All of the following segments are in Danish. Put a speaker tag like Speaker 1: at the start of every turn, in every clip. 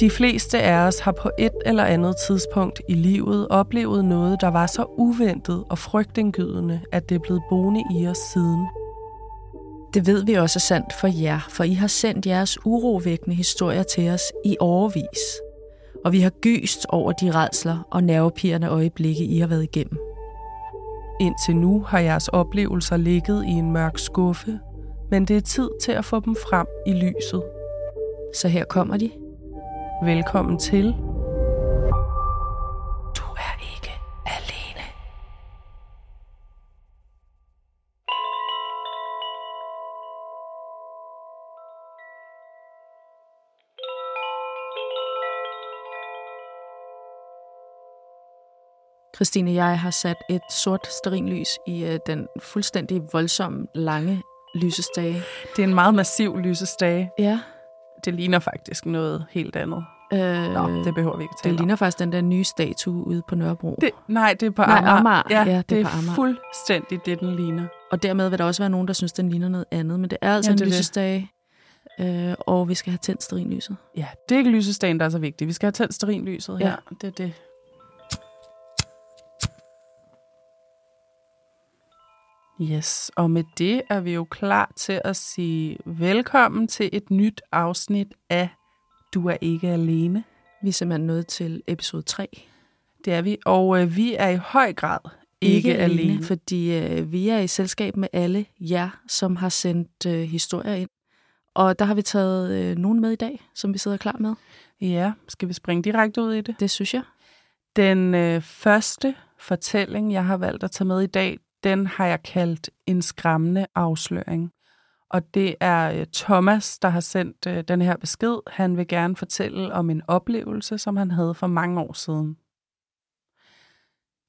Speaker 1: De fleste af os har på et eller andet tidspunkt i livet oplevet noget, der var så uventet og frygtindgydende, at det er blevet boende i os siden.
Speaker 2: Det ved vi også er sandt for jer, for I har sendt jeres urovækkende historier til os i overvis. Og vi har gyst over de redsler og nervepirrende øjeblikke, I har været igennem.
Speaker 1: Indtil nu har jeres oplevelser ligget i en mørk skuffe, men det er tid til at få dem frem i lyset.
Speaker 2: Så her kommer de.
Speaker 1: Velkommen til. Du er ikke alene.
Speaker 2: Christine, jeg har sat et sort sterinlys i øh, den fuldstændig voldsomme, lange lysestage.
Speaker 1: Det er en meget massiv lysestage.
Speaker 2: Ja.
Speaker 1: Det ligner faktisk noget helt andet.
Speaker 2: Øh,
Speaker 1: Nå, det behøver vi ikke
Speaker 2: det
Speaker 1: tale
Speaker 2: ligner faktisk den der nye statue ude på Nørrebro.
Speaker 1: Det, nej, det er på
Speaker 2: Nej,
Speaker 1: Amager.
Speaker 2: Amager.
Speaker 1: Ja,
Speaker 2: Ja,
Speaker 1: det,
Speaker 2: det er
Speaker 1: er
Speaker 2: på Amager.
Speaker 1: fuldstændig det, den ligner.
Speaker 2: Og dermed vil der også være nogen, der synes, den ligner noget andet. Men det er altså
Speaker 1: Ja,
Speaker 2: ja,
Speaker 1: det
Speaker 2: en
Speaker 1: er det.
Speaker 2: lysestage, øh, og vi skal have tændt sterinlyset.
Speaker 1: Ja, det er ikke lysestagen, der er så vigtig. Vi skal have tændt sterinlyset
Speaker 2: Ja.
Speaker 1: her. Det er det. Yes, og med det er vi jo klar til at sige velkommen til et nyt afsnit af Du er ikke alene.
Speaker 2: Vi er simpelthen nået til episode 3.
Speaker 1: Det er vi, og øh, vi er i høj grad ikke, ikke alene. alene.
Speaker 2: fordi øh, vi er i selskab med alle jer, som har sendt øh, historier ind. Og der har vi taget øh, nogen med i dag, som vi sidder klar med.
Speaker 1: Ja, skal vi springe direkte ud i det?
Speaker 2: Det synes jeg.
Speaker 1: Den øh, første fortælling, jeg har valgt at tage med i dag, den har jeg kaldt en skræmmende afsløring. Og det er øh, Thomas, der har sendt øh, den her besked. Han vil gerne fortælle om en oplevelse, som han havde for mange år siden.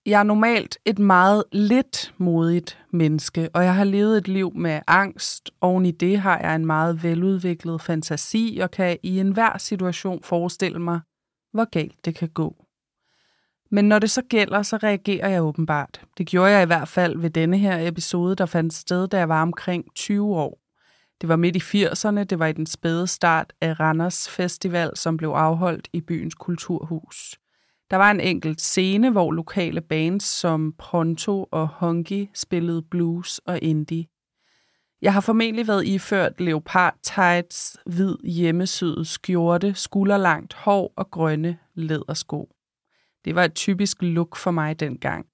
Speaker 1: Jeg er normalt et meget lidt modigt menneske, og jeg har levet et liv med angst. Oven i det har jeg en meget veludviklet fantasi, og kan i enhver situation forestille mig, hvor galt det kan gå. Men når det så gælder, så reagerer jeg åbenbart. Det gjorde jeg i hvert fald ved denne her episode, der fandt sted, da jeg var omkring 20 år. Det var midt i 80'erne, det var i den spæde start af Randers Festival, som blev afholdt i byens kulturhus. Der var en enkelt scene, hvor lokale bands som Pronto og Honky spillede blues og indie. Jeg har formentlig været iført leopard tights, hvid hjemmesyet skjorte, skulderlangt hår og grønne lædersko. Det var et typisk look for mig dengang.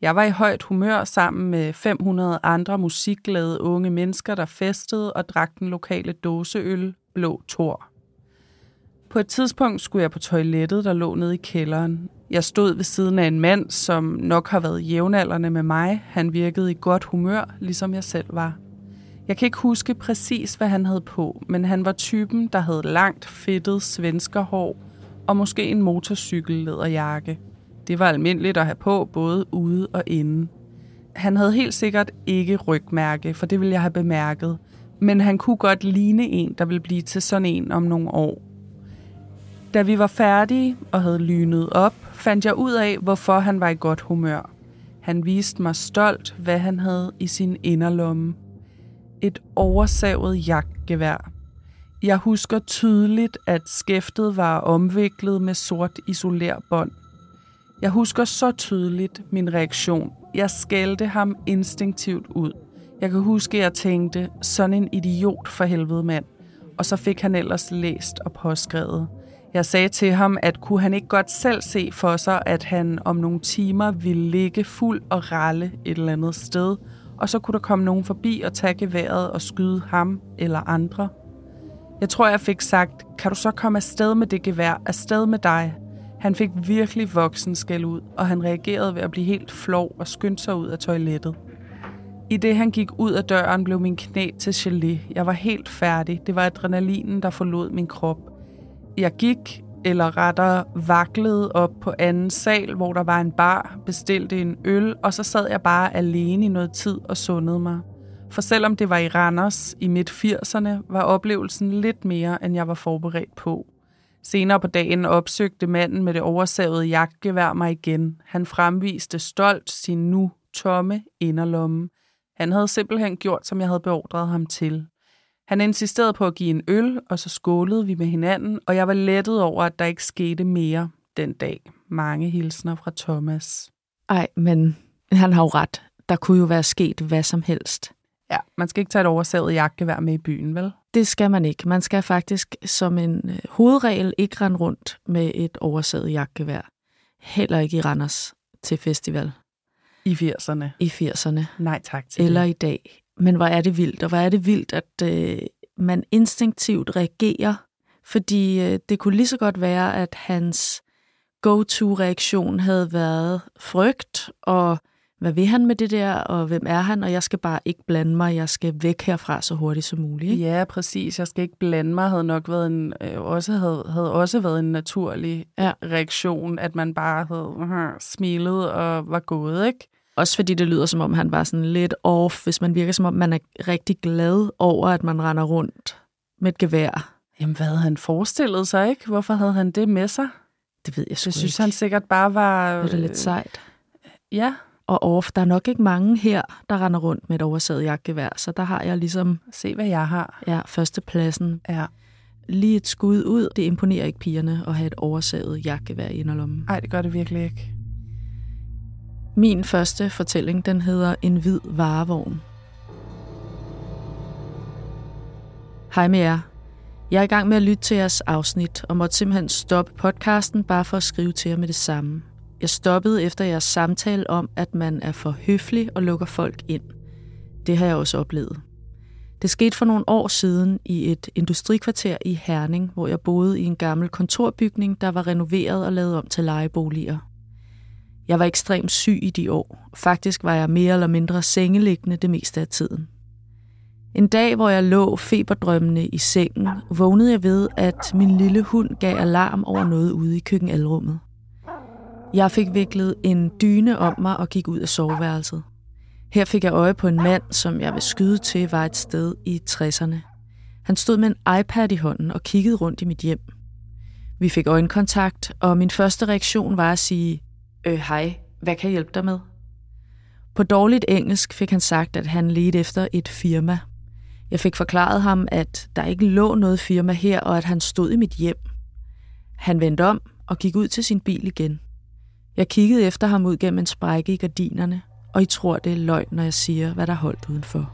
Speaker 1: Jeg var i højt humør sammen med 500 andre musikglade unge mennesker, der festede og drak den lokale dåseøl, Blå Tor. På et tidspunkt skulle jeg på toilettet, der lå nede i kælderen. Jeg stod ved siden af en mand, som nok har været jævnaldrende med mig. Han virkede i godt humør, ligesom jeg selv var. Jeg kan ikke huske præcis, hvad han havde på, men han var typen, der havde langt, fedtet svenskerhår og måske en motorcykellederjakke. Det var almindeligt at have på, både ude og inde. Han havde helt sikkert ikke rygmærke, for det ville jeg have bemærket. Men han kunne godt ligne en, der ville blive til sådan en om nogle år. Da vi var færdige og havde lynet op, fandt jeg ud af, hvorfor han var i godt humør. Han viste mig stolt, hvad han havde i sin inderlomme. Et oversavet jagtgevær. Jeg husker tydeligt, at skæftet var omviklet med sort isolerbånd. Jeg husker så tydeligt min reaktion. Jeg skældte ham instinktivt ud. Jeg kan huske, at jeg tænkte, sådan en idiot for helvede mand. Og så fik han ellers læst og påskrevet. Jeg sagde til ham, at kunne han ikke godt selv se for sig, at han om nogle timer ville ligge fuld og ralle et eller andet sted, og så kunne der komme nogen forbi og tage geværet og skyde ham eller andre. Jeg tror, jeg fik sagt, kan du så komme afsted med det gevær, afsted med dig? Han fik virkelig voksen skæld ud, og han reagerede ved at blive helt flov og skyndte sig ud af toilettet. I det han gik ud af døren, blev min knæ til gelé. Jeg var helt færdig. Det var adrenalinen, der forlod min krop. Jeg gik, eller rettere vaklede op på anden sal, hvor der var en bar, bestilte en øl, og så sad jeg bare alene i noget tid og sundede mig. For selvom det var i Randers i midt 80'erne, var oplevelsen lidt mere, end jeg var forberedt på. Senere på dagen opsøgte manden med det oversavede jagtgevær mig igen. Han fremviste stolt sin nu tomme inderlomme. Han havde simpelthen gjort, som jeg havde beordret ham til. Han insisterede på at give en øl, og så skålede vi med hinanden, og jeg var lettet over, at der ikke skete mere den dag. Mange hilsner fra Thomas.
Speaker 2: Ej, men han har jo ret. Der kunne jo være sket hvad som helst.
Speaker 1: Ja, man skal ikke tage et oversaget jakkevær med i byen, vel?
Speaker 2: Det skal man ikke. Man skal faktisk som en øh, hovedregel ikke rende rundt med et oversaget jakkevær. Heller ikke i Randers til festival.
Speaker 1: I 80'erne.
Speaker 2: I 80'erne.
Speaker 1: Nej tak til
Speaker 2: Eller
Speaker 1: det.
Speaker 2: i dag. Men hvor er det vildt, og hvor er det vildt, at øh, man instinktivt reagerer, fordi øh, det kunne lige så godt være, at hans go-to-reaktion havde været frygt, og hvad vil han med det der, og hvem er han, og jeg skal bare ikke blande mig, jeg skal væk herfra så hurtigt som muligt. Ikke?
Speaker 1: Ja, præcis. Jeg skal ikke blande mig, havde nok været en, øh, også, havde, havde også været en naturlig
Speaker 2: Ja.
Speaker 1: reaktion, at man bare havde uh, smilet og var gået, ikke?
Speaker 2: Også fordi det lyder som om, han var sådan lidt off, hvis man virker som om, man er rigtig glad over, at man render rundt med et gevær.
Speaker 1: Jamen, hvad havde han forestillet sig, ikke? Hvorfor havde han det med sig?
Speaker 2: Det ved jeg sgu
Speaker 1: Det synes
Speaker 2: ikke.
Speaker 1: han sikkert bare var...
Speaker 2: det er da lidt sejt.
Speaker 1: Ja,
Speaker 2: Og off, der er nok ikke mange her, der render rundt med et oversaget jakkevær, så der har jeg ligesom
Speaker 1: se hvad jeg har.
Speaker 2: ja, førstepladsen.
Speaker 1: Ja.
Speaker 2: Lige et skud ud, det imponerer ikke pigerne at have et oversaget jakkevær i inderlommen.
Speaker 1: Ej, det gør det virkelig ikke.
Speaker 2: Min første fortælling, den hedder En hvid varevogn. Hej med jer. Jeg er i gang med at lytte til jeres afsnit, og måtte simpelthen stoppe podcasten bare for at skrive til jer med det samme. Jeg stoppede efter jeres samtale om, at man er for høflig og lukker folk ind. Det har jeg også oplevet. Det skete for nogle år siden i et industrikvarter i Herning, hvor jeg boede i en gammel kontorbygning, der var renoveret og lavet om til lejeboliger. Jeg var ekstremt syg i de år. Faktisk var jeg mere eller mindre sengeliggende det meste af tiden. En dag, hvor jeg lå feberdrømmende i sengen, vågnede jeg ved, at min lille hund gav alarm over noget ude i køkkenalrummet. Jeg fik viklet en dyne om mig og gik ud af soveværelset. Her fik jeg øje på en mand, som jeg vil skyde til var et sted i 60'erne. Han stod med en iPad i hånden og kiggede rundt i mit hjem. Vi fik øjenkontakt, og min første reaktion var at sige, Øh, hej, hvad kan jeg hjælpe dig med? På dårligt engelsk fik han sagt, at han ledte efter et firma. Jeg fik forklaret ham, at der ikke lå noget firma her, og at han stod i mit hjem. Han vendte om og gik ud til sin bil igen. Jeg kiggede efter ham ud gennem en sprække i gardinerne, og I tror, det er løgn, når jeg siger, hvad der holdt udenfor.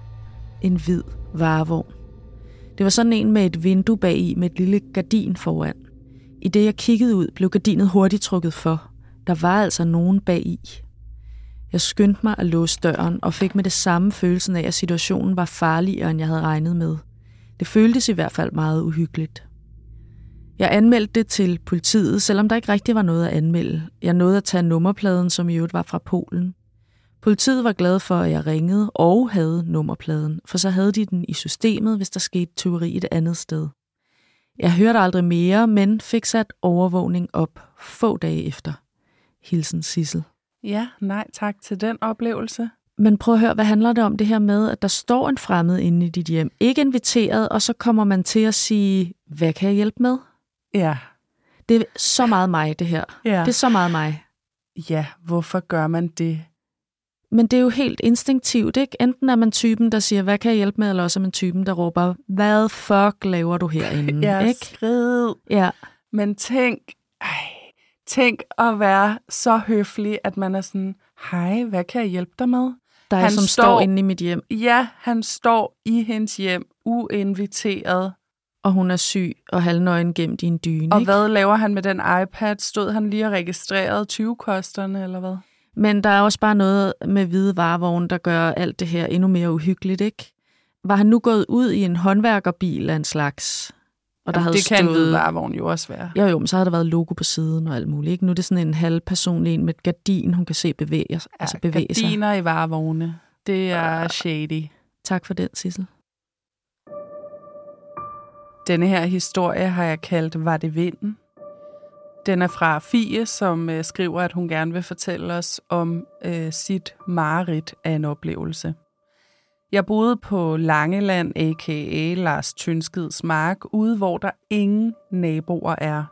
Speaker 2: En hvid varevogn. Det var sådan en med et vindue bag i med et lille gardin foran. I det jeg kiggede ud, blev gardinet hurtigt trukket for. Der var altså nogen bag i. Jeg skyndte mig at låse døren og fik med det samme følelsen af, at situationen var farligere, end jeg havde regnet med. Det føltes i hvert fald meget uhyggeligt. Jeg anmeldte det til politiet, selvom der ikke rigtig var noget at anmelde. Jeg nåede at tage nummerpladen, som i øvrigt var fra Polen. Politiet var glad for, at jeg ringede og havde nummerpladen, for så havde de den i systemet, hvis der skete tyveri et andet sted. Jeg hørte aldrig mere, men fik sat overvågning op få dage efter. Hilsen Sissel.
Speaker 1: Ja, nej tak til den oplevelse.
Speaker 2: Men prøv at høre, hvad handler det om det her med, at der står en fremmed inde i dit hjem, ikke inviteret, og så kommer man til at sige, hvad kan jeg hjælpe med?
Speaker 1: Ja.
Speaker 2: Det er så meget mig, det her.
Speaker 1: Ja.
Speaker 2: Det er så meget mig.
Speaker 1: Ja, hvorfor gør man det?
Speaker 2: Men det er jo helt instinktivt, ikke? Enten er man typen, der siger, hvad kan jeg hjælpe med, eller også er man typen, der råber, hvad fuck laver du herinde?
Speaker 1: Ja,
Speaker 2: ikke?
Speaker 1: skrid.
Speaker 2: Ja,
Speaker 1: Men tænk, ej, tænk at være så høflig, at man er sådan, hej, hvad kan jeg hjælpe dig med?
Speaker 2: der er
Speaker 1: Han
Speaker 2: som står,
Speaker 1: står-
Speaker 2: står inde i mit hjem,
Speaker 1: Ja, han står i hendes hjem, uinviteret.
Speaker 2: Og hun er syg og halvnøgen gemt i en dyne.
Speaker 1: Og
Speaker 2: ikke?
Speaker 1: hvad laver han med den iPad? Stod han lige og registrerede 20-kosterne, eller hvad?
Speaker 2: Men der er også bare noget med hvide varevogne, der gør alt det her endnu mere uhyggeligt, ikke? Var han nu gået ud i en håndværkerbil af en slags? Og der
Speaker 1: Jamen,
Speaker 2: havde
Speaker 1: det kan en
Speaker 2: stået...
Speaker 1: hvid varevogn jo også være.
Speaker 2: Jo, jo, men så har der været logo på siden og alt muligt. Ikke? Nu er det sådan en halvpersonlig en med et gardin, hun kan se bevæge, ja, altså bevæge sig.
Speaker 1: Gardiner i varevogne. Det er shady.
Speaker 2: Tak for den, Sissel.
Speaker 1: Denne her historie har jeg kaldt Var det vinden? Den er fra Fie, som øh, skriver, at hun gerne vil fortælle os om øh, sit mareridt af en oplevelse. Jeg boede på Langeland, a.k.a. Lars Tynskids mark, ude hvor der ingen naboer er.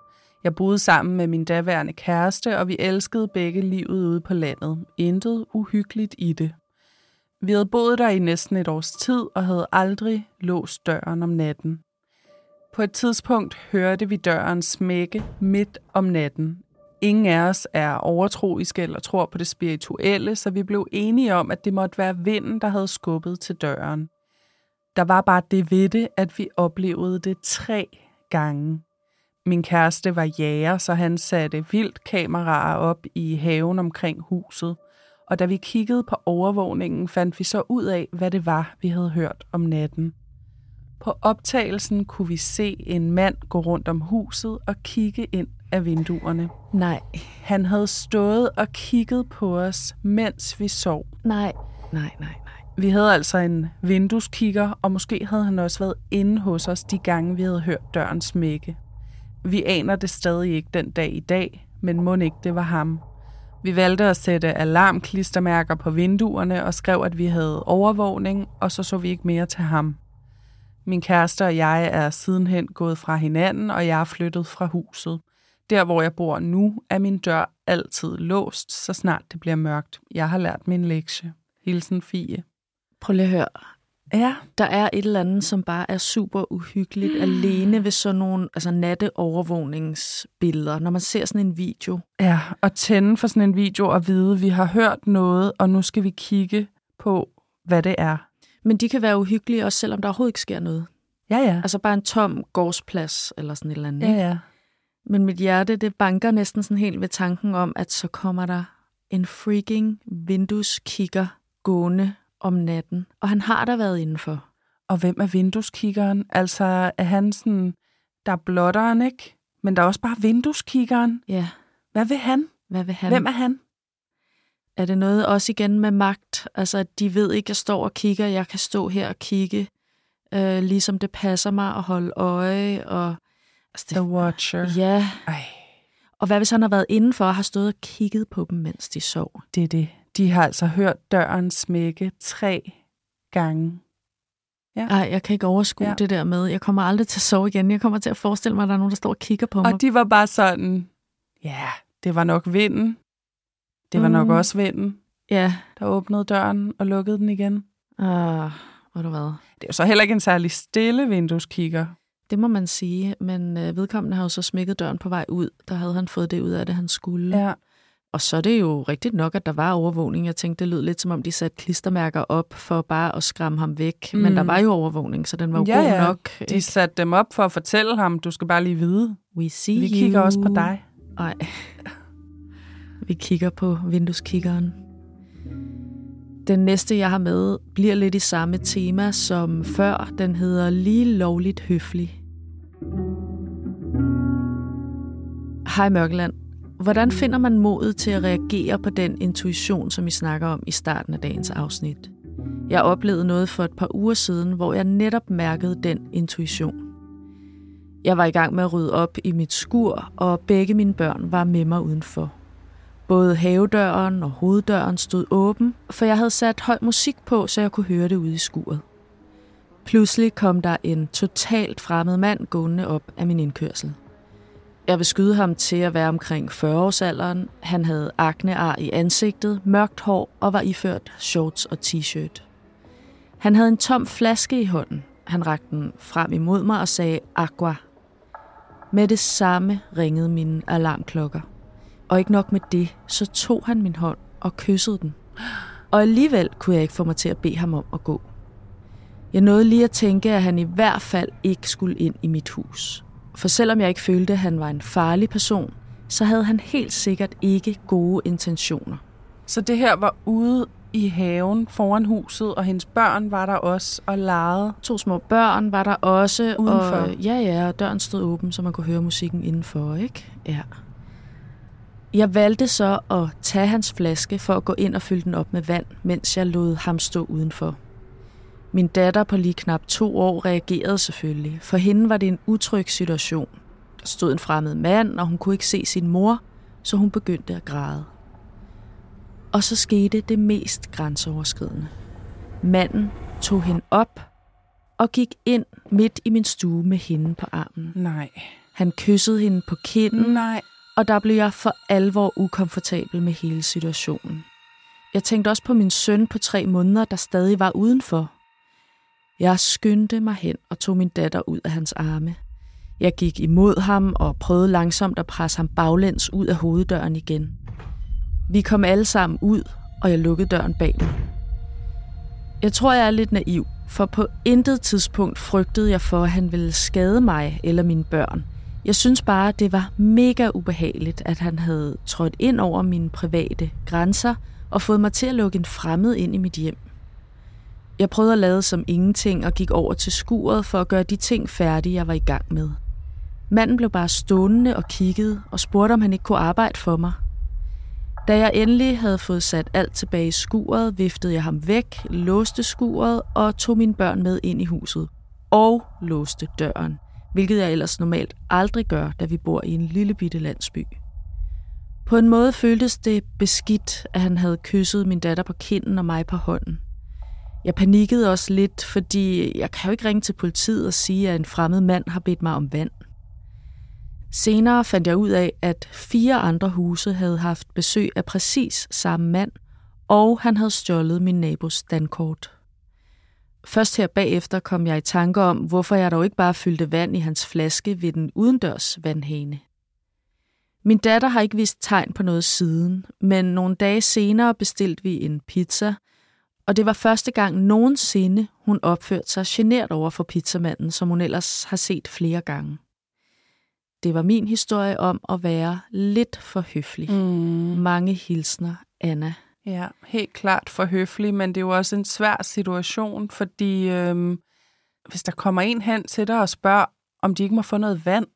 Speaker 1: Jeg boede sammen med min daværende kæreste, og vi elskede begge livet ude på landet. Intet uhyggeligt i det. Vi havde boet der i næsten et års tid og havde aldrig låst døren om natten. På et tidspunkt hørte vi døren smække midt om natten. Ingen af os er overtroiske eller tror på det spirituelle, så vi blev enige om, at det måtte være vinden, der havde skubbet til døren. Der var bare det ved det, at vi oplevede det tre gange. Min kæreste var jæger, så han satte vildt kameraer op i haven omkring huset. Og da vi kiggede på overvågningen, fandt vi så ud af, hvad det var, vi havde hørt om natten. På optagelsen kunne vi se en mand gå rundt om huset og kigge ind af vinduerne.
Speaker 2: Nej,
Speaker 1: Han havde stået og kigget på os, mens vi sov.
Speaker 2: nej, nej, nej, nej.
Speaker 1: Vi havde altså en vindueskigger, og måske havde han også været inde hos os de gange, vi havde hørt døren smække. Vi aner det stadig ikke den dag i dag, men må ikke det var ham. Vi valgte at sætte alarmklistermærker på vinduerne og skrev, at vi havde overvågning, og så så vi ikke mere til ham. Min kæreste og jeg er sidenhen gået fra hinanden, og jeg er flyttet fra huset. Der, hvor jeg bor nu, er min dør altid låst, så snart det bliver mørkt. Jeg har lært min lektie. Hilsen Fie.
Speaker 2: Prøv lige at høre.
Speaker 1: Ja,
Speaker 2: Der er et eller andet, som bare er super uhyggeligt mm. alene ved sådan nogle altså natteovervågningsbilleder. Når man ser sådan en video.
Speaker 1: Ja, og tænde for sådan en video og vide, at vi har hørt noget, og nu skal vi kigge på, hvad det er.
Speaker 2: Men de kan være uhyggelige, også selvom der overhovedet ikke sker noget.
Speaker 1: Ja, ja.
Speaker 2: Altså bare en tom gårdsplads eller sådan et eller andet.
Speaker 1: Ja, ja.
Speaker 2: Men mit hjerte, det banker næsten sådan helt ved tanken om, at så kommer der en freaking vindueskigger gående om natten. Og han har der været indenfor.
Speaker 1: Og hvem er vindueskiggeren? Altså, er han sådan, der er blotteren, ikke? Men der er også bare vindueskiggeren.
Speaker 2: Ja,
Speaker 1: Hvad vil han?
Speaker 2: hvad vil han?
Speaker 1: Hvem er han?
Speaker 2: Er det noget også igen med magt? Altså, at de ved ikke, at jeg står og kigger. Jeg kan stå her og kigge, øh, ligesom det passer mig at holde øje. Og, altså,
Speaker 1: The Watcher.
Speaker 2: ja,
Speaker 1: Ej,
Speaker 2: og hvad hvis han har været indenfor og har stået og kigget på dem, mens de sov?
Speaker 1: det er det. De har altså hørt døren smække tre gange.
Speaker 2: Ej, jeg kan ikke overskue
Speaker 1: Ja.
Speaker 2: ja. det der med. Jeg kommer aldrig til at sove igen. Jeg kommer til at forestille mig, at der er nogen, der står og kigger på mig.
Speaker 1: Og de var bare sådan, ja, det var nok vinden. Det var
Speaker 2: Mm.
Speaker 1: nok også vinden,
Speaker 2: Ja,
Speaker 1: der åbnede døren og lukkede den igen.
Speaker 2: ah, ved du hvad?
Speaker 1: Det er jo så heller ikke en særlig stille vindueskigger.
Speaker 2: Det må man sige, men øh, vedkommende har jo så smækket døren på vej ud. Der havde han fået det ud af det, han skulle.
Speaker 1: Ja.
Speaker 2: Og så er det jo rigtigt nok, at der var overvågning. Jeg tænkte, det lød lidt som om, de satte klistermærker op for bare at skræmme ham væk. Mm. Men
Speaker 1: Mm.
Speaker 2: der var jo overvågning, så den var jo
Speaker 1: Ja,
Speaker 2: god
Speaker 1: ja.
Speaker 2: nok.
Speaker 1: De
Speaker 2: ikke?
Speaker 1: satte dem op for at fortælle ham, du skal bare lige vide.
Speaker 2: We see
Speaker 1: Vi kigger
Speaker 2: you.
Speaker 1: også på dig.
Speaker 2: Nej. Vi kigger på vindueskiggeren. Den næste, jeg har med, bliver lidt i samme tema som før. Den hedder Lige lovligt høflig. Hej Mørkeland. Hvordan finder man modet til at reagere på den intuition, som I snakker om i starten af dagens afsnit? Jeg oplevede noget for et par uger siden, hvor jeg netop mærkede den intuition. Jeg var i gang med at rydde op i mit skur, og begge mine børn var med mig udenfor. Både havedøren og hoveddøren stod åben, for jeg havde sat høj musik på, så jeg kunne høre det ude i skuret. Pludselig kom der en totalt fremmed mand gående op af min indkørsel. Jeg vil skyde ham til at være omkring 40-årsalderen. Han havde aknear i ansigtet, mørkt hår og var iført shorts og t-shirt. Han havde en tom flaske i hånden. Han rakte den frem imod mig og sagde aqua. Med det samme ringede mine alarmklokker. Og ikke nok med det, så tog han min hånd og kyssede den. Og alligevel kunne jeg ikke få mig til at bede ham om at gå. Jeg nåede lige at tænke, at han i hvert fald ikke skulle ind i mit hus. For selvom jeg ikke følte, at han var en farlig person, så havde han helt sikkert ikke gode intentioner.
Speaker 1: Så det her var ude i haven foran huset, og hendes børn var der også og legede.
Speaker 2: To små børn var der også.
Speaker 1: Udenfor?
Speaker 2: Og, ja, ja, og døren stod åben, så man kunne høre musikken indenfor, ikke? Ja. Jeg valgte så at tage hans flaske for at gå ind og fylde den op med vand, mens jeg lod ham stå udenfor. Min datter på lige knap to år reagerede selvfølgelig. For hende var det en utryg situation. Der stod en fremmed mand, og hun kunne ikke se sin mor, så hun begyndte at græde. Og så skete det mest grænseoverskridende. Manden tog hende op og gik ind midt i min stue med hende på armen.
Speaker 1: Nej.
Speaker 2: Han kyssede hende på kinden,
Speaker 1: Nej
Speaker 2: og der blev jeg for alvor ukomfortabel med hele situationen. Jeg tænkte også på min søn på tre måneder, der stadig var udenfor. Jeg skyndte mig hen og tog min datter ud af hans arme. Jeg gik imod ham og prøvede langsomt at presse ham baglæns ud af hoveddøren igen. Vi kom alle sammen ud, og jeg lukkede døren bag mig. Jeg tror, jeg er lidt naiv, for på intet tidspunkt frygtede jeg for, at han ville skade mig eller mine børn. Jeg synes bare, det var mega ubehageligt, at han havde trådt ind over mine private grænser og fået mig til at lukke en fremmed ind i mit hjem. Jeg prøvede at lade som ingenting og gik over til skuret for at gøre de ting færdige, jeg var i gang med. Manden blev bare stående og kiggede og spurgte, om han ikke kunne arbejde for mig. Da jeg endelig havde fået sat alt tilbage i skuret, viftede jeg ham væk, låste skuret og tog mine børn med ind i huset. Og låste døren, hvilket jeg ellers normalt aldrig gør, da vi bor i en lille bitte landsby. På en måde føltes det beskidt, at han havde kysset min datter på kinden og mig på hånden. Jeg panikkede også lidt, fordi jeg kan jo ikke ringe til politiet og sige, at en fremmed mand har bedt mig om vand. Senere fandt jeg ud af, at fire andre huse havde haft besøg af præcis samme mand, og han havde stjålet min nabos dankort. Først her bagefter kom jeg i tanke om, hvorfor jeg dog ikke bare fyldte vand i hans flaske ved den udendørs vandhane. Min datter har ikke vist tegn på noget siden, men nogle dage senere bestilte vi en pizza, og det var første gang nogensinde, hun opførte sig genert over for pizzamanden, som hun ellers har set flere gange. Det var min historie om at være lidt for høflig. Mm. Mange hilsner, Anna.
Speaker 1: Ja, helt klart for høflig, men det er jo også en svær situation, fordi øhm, hvis der kommer en hen til dig og spørger, om de ikke må få noget vand,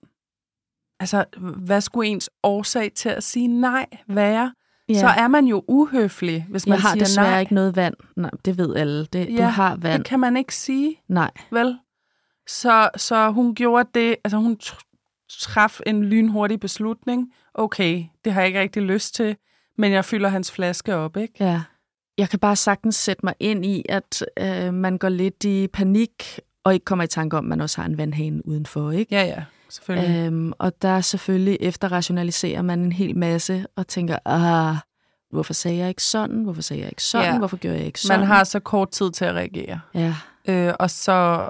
Speaker 1: altså, hvad skulle ens årsag til at sige nej være? Ja. Så er man jo uhøflig, hvis man
Speaker 2: jeg har
Speaker 1: siger
Speaker 2: desværre
Speaker 1: nej.
Speaker 2: ikke noget vand. Nej, det ved alle. Det,
Speaker 1: ja,
Speaker 2: du har vand.
Speaker 1: det kan man ikke sige,
Speaker 2: Nej.
Speaker 1: vel? Så, så hun gjorde det, altså hun traf en lynhurtig beslutning. Okay, det har jeg ikke rigtig lyst til, men jeg fylder hans flaske op, ikke?
Speaker 2: Ja. Jeg kan bare sagtens sætte mig ind i, at øh, man går lidt i panik, og ikke kommer i tanke om, at man også har en vandhane udenfor, ikke?
Speaker 1: Ja, ja, selvfølgelig.
Speaker 2: Øhm, og der selvfølgelig efterrationaliserer man en hel masse, og tænker, ah, hvorfor sagde jeg ikke sådan? Hvorfor sagde jeg ikke sådan?
Speaker 1: Ja.
Speaker 2: Hvorfor gjorde jeg ikke sådan?
Speaker 1: Man har så kort tid til at reagere.
Speaker 2: Ja,
Speaker 1: Øh, og så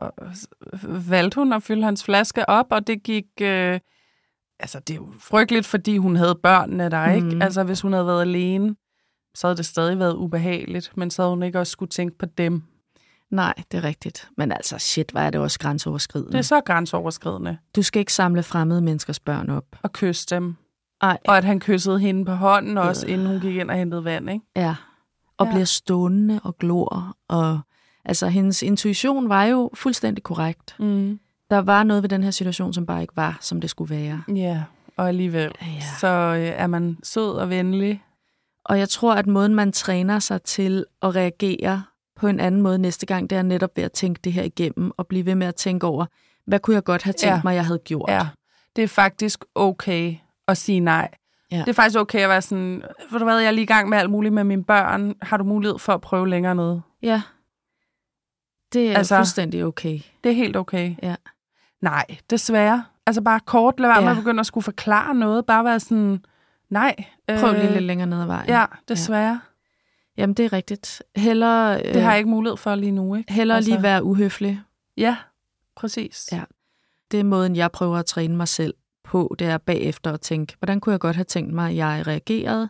Speaker 1: valgte hun at fylde hans flaske op, og det gik... Øh, altså, det er jo frygteligt, fordi hun havde børnene der, ikke?
Speaker 2: Mm.
Speaker 1: Altså, hvis hun havde været alene, så havde det stadig været ubehageligt, men så havde hun ikke også skulle tænke på dem.
Speaker 2: nej, det er rigtigt. Men altså, shit, hvor er det også grænseoverskridende.
Speaker 1: Det er så grænseoverskridende
Speaker 2: Du skal ikke samle fremmede menneskers børn op.
Speaker 1: at kysse dem.
Speaker 2: Ej.
Speaker 1: Og at han kyssede hende på hånden også,
Speaker 2: Øh.
Speaker 1: inden hun gik ind og hentede vand, ikke?
Speaker 2: Ja. Og
Speaker 1: ja.
Speaker 2: bliver stående og glor. Og, altså, hendes intuition var jo fuldstændig korrekt.
Speaker 1: Mm.
Speaker 2: Der var noget ved den her situation, som bare ikke var, som det skulle være.
Speaker 1: Ja, og alligevel.
Speaker 2: Ja.
Speaker 1: Så øh, er man sød og venlig.
Speaker 2: Og jeg tror, at måden, man træner sig til at reagere på en anden måde næste gang, det er netop ved at tænke det her igennem, og blive ved med at tænke over, hvad kunne jeg godt have tænkt
Speaker 1: Ja.
Speaker 2: mig, jeg havde gjort.
Speaker 1: Ja, det er faktisk okay at sige nej.
Speaker 2: Ja.
Speaker 1: Det er faktisk okay at være sådan, ved du hvad, jeg er lige i gang med alt muligt med mine børn. Har du mulighed for at prøve længere ned?
Speaker 2: ja. Det er
Speaker 1: altså,
Speaker 2: fuldstændig okay.
Speaker 1: Det er helt okay.
Speaker 2: Ja.
Speaker 1: Nej, desværre. Altså bare kort, lad være med
Speaker 2: Ja.
Speaker 1: at begynde at skulle forklare noget. Bare være sådan, nej.
Speaker 2: Prøv lige lidt længere ned ad vejen.
Speaker 1: Ja, desværre.
Speaker 2: Jamen, det er rigtigt. Heller,
Speaker 1: Det har jeg ikke mulighed for lige nu, ikke?
Speaker 2: Heller
Speaker 1: Altså-
Speaker 2: lige være uhøflig.
Speaker 1: Ja, præcis.
Speaker 2: Ja. Det er måden, jeg prøver at træne mig selv på, det er bagefter at tænke, hvordan kunne jeg godt have tænkt mig, at jeg reagerede?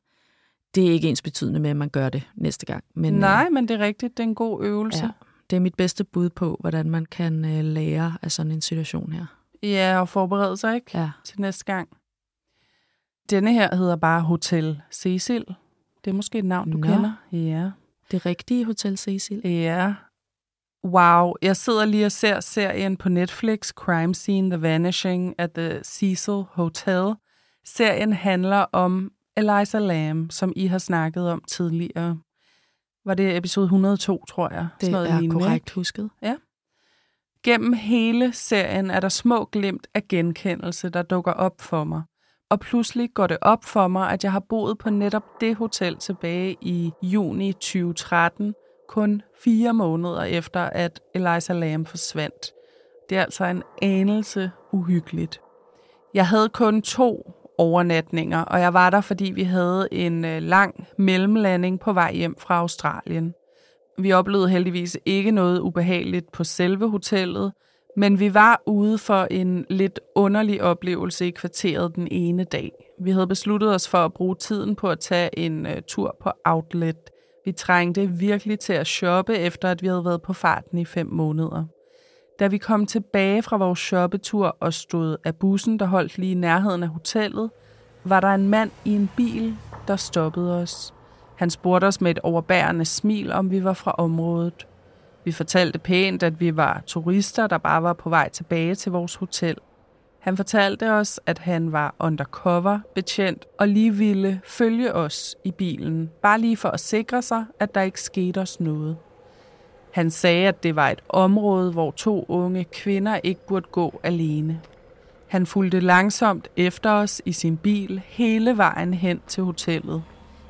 Speaker 2: Det er ikke ens betydende med, at man gør det næste gang. Men,
Speaker 1: Nej,
Speaker 2: øh,
Speaker 1: men det er rigtigt. Det er en god øvelse.
Speaker 2: ja, det er mit bedste bud på, hvordan man kan øh, lære af sådan en situation her.
Speaker 1: Ja, og forberede sig, ikke?
Speaker 2: Ja.
Speaker 1: Til næste gang. Denne her hedder bare Hotel Cecil. Det er måske et navn, du
Speaker 2: Nå.
Speaker 1: kender. Ja.
Speaker 2: Det rigtige Hotel Cecil.
Speaker 1: Ja. Wow, jeg sidder lige og ser serien på Netflix, Crime Scene, The Vanishing at the Cecil Hotel. Serien handler om Eliza Lamb, som I har snakket om tidligere. Var det episode 102, tror jeg?
Speaker 2: Det
Speaker 1: noget
Speaker 2: er
Speaker 1: lignende,
Speaker 2: korrekt husket.
Speaker 1: Gennem hele serien er der små glimt af genkendelse, der dukker op for mig. Og pludselig går det op for mig, at jeg har boet på netop det hotel tilbage i juni 2013, kun fire måneder efter, at Eliza Lamb forsvandt. Det er altså en anelse uhyggeligt. Jeg havde kun to overnatninger, og jeg var der, fordi vi havde en øh, lang mellemlanding på vej hjem fra Australien. Vi oplevede heldigvis ikke noget ubehageligt på selve hotellet, men vi var ude for en lidt underlig oplevelse i kvarteret den ene dag. Vi havde besluttet os for at bruge tiden på at tage en uh, tur på Outlet. Vi trængte virkelig til at shoppe, efter at vi havde været på farten i fem måneder. Da vi kom tilbage fra vores shoppetur og stod af bussen, der holdt lige i nærheden af hotellet, var der en mand i en bil, der stoppede os. Han spurgte os med et overbærende smil, om vi var fra området. Vi fortalte pænt, at vi var turister, der bare var på vej tilbage til vores hotel. Han fortalte os, at han var undercover betjent og lige ville følge os i bilen, bare lige for at sikre sig, at der ikke skete os noget. Han sagde, at det var et område, hvor to unge kvinder ikke burde gå alene. Han fulgte langsomt efter os i sin bil hele vejen hen til hotellet.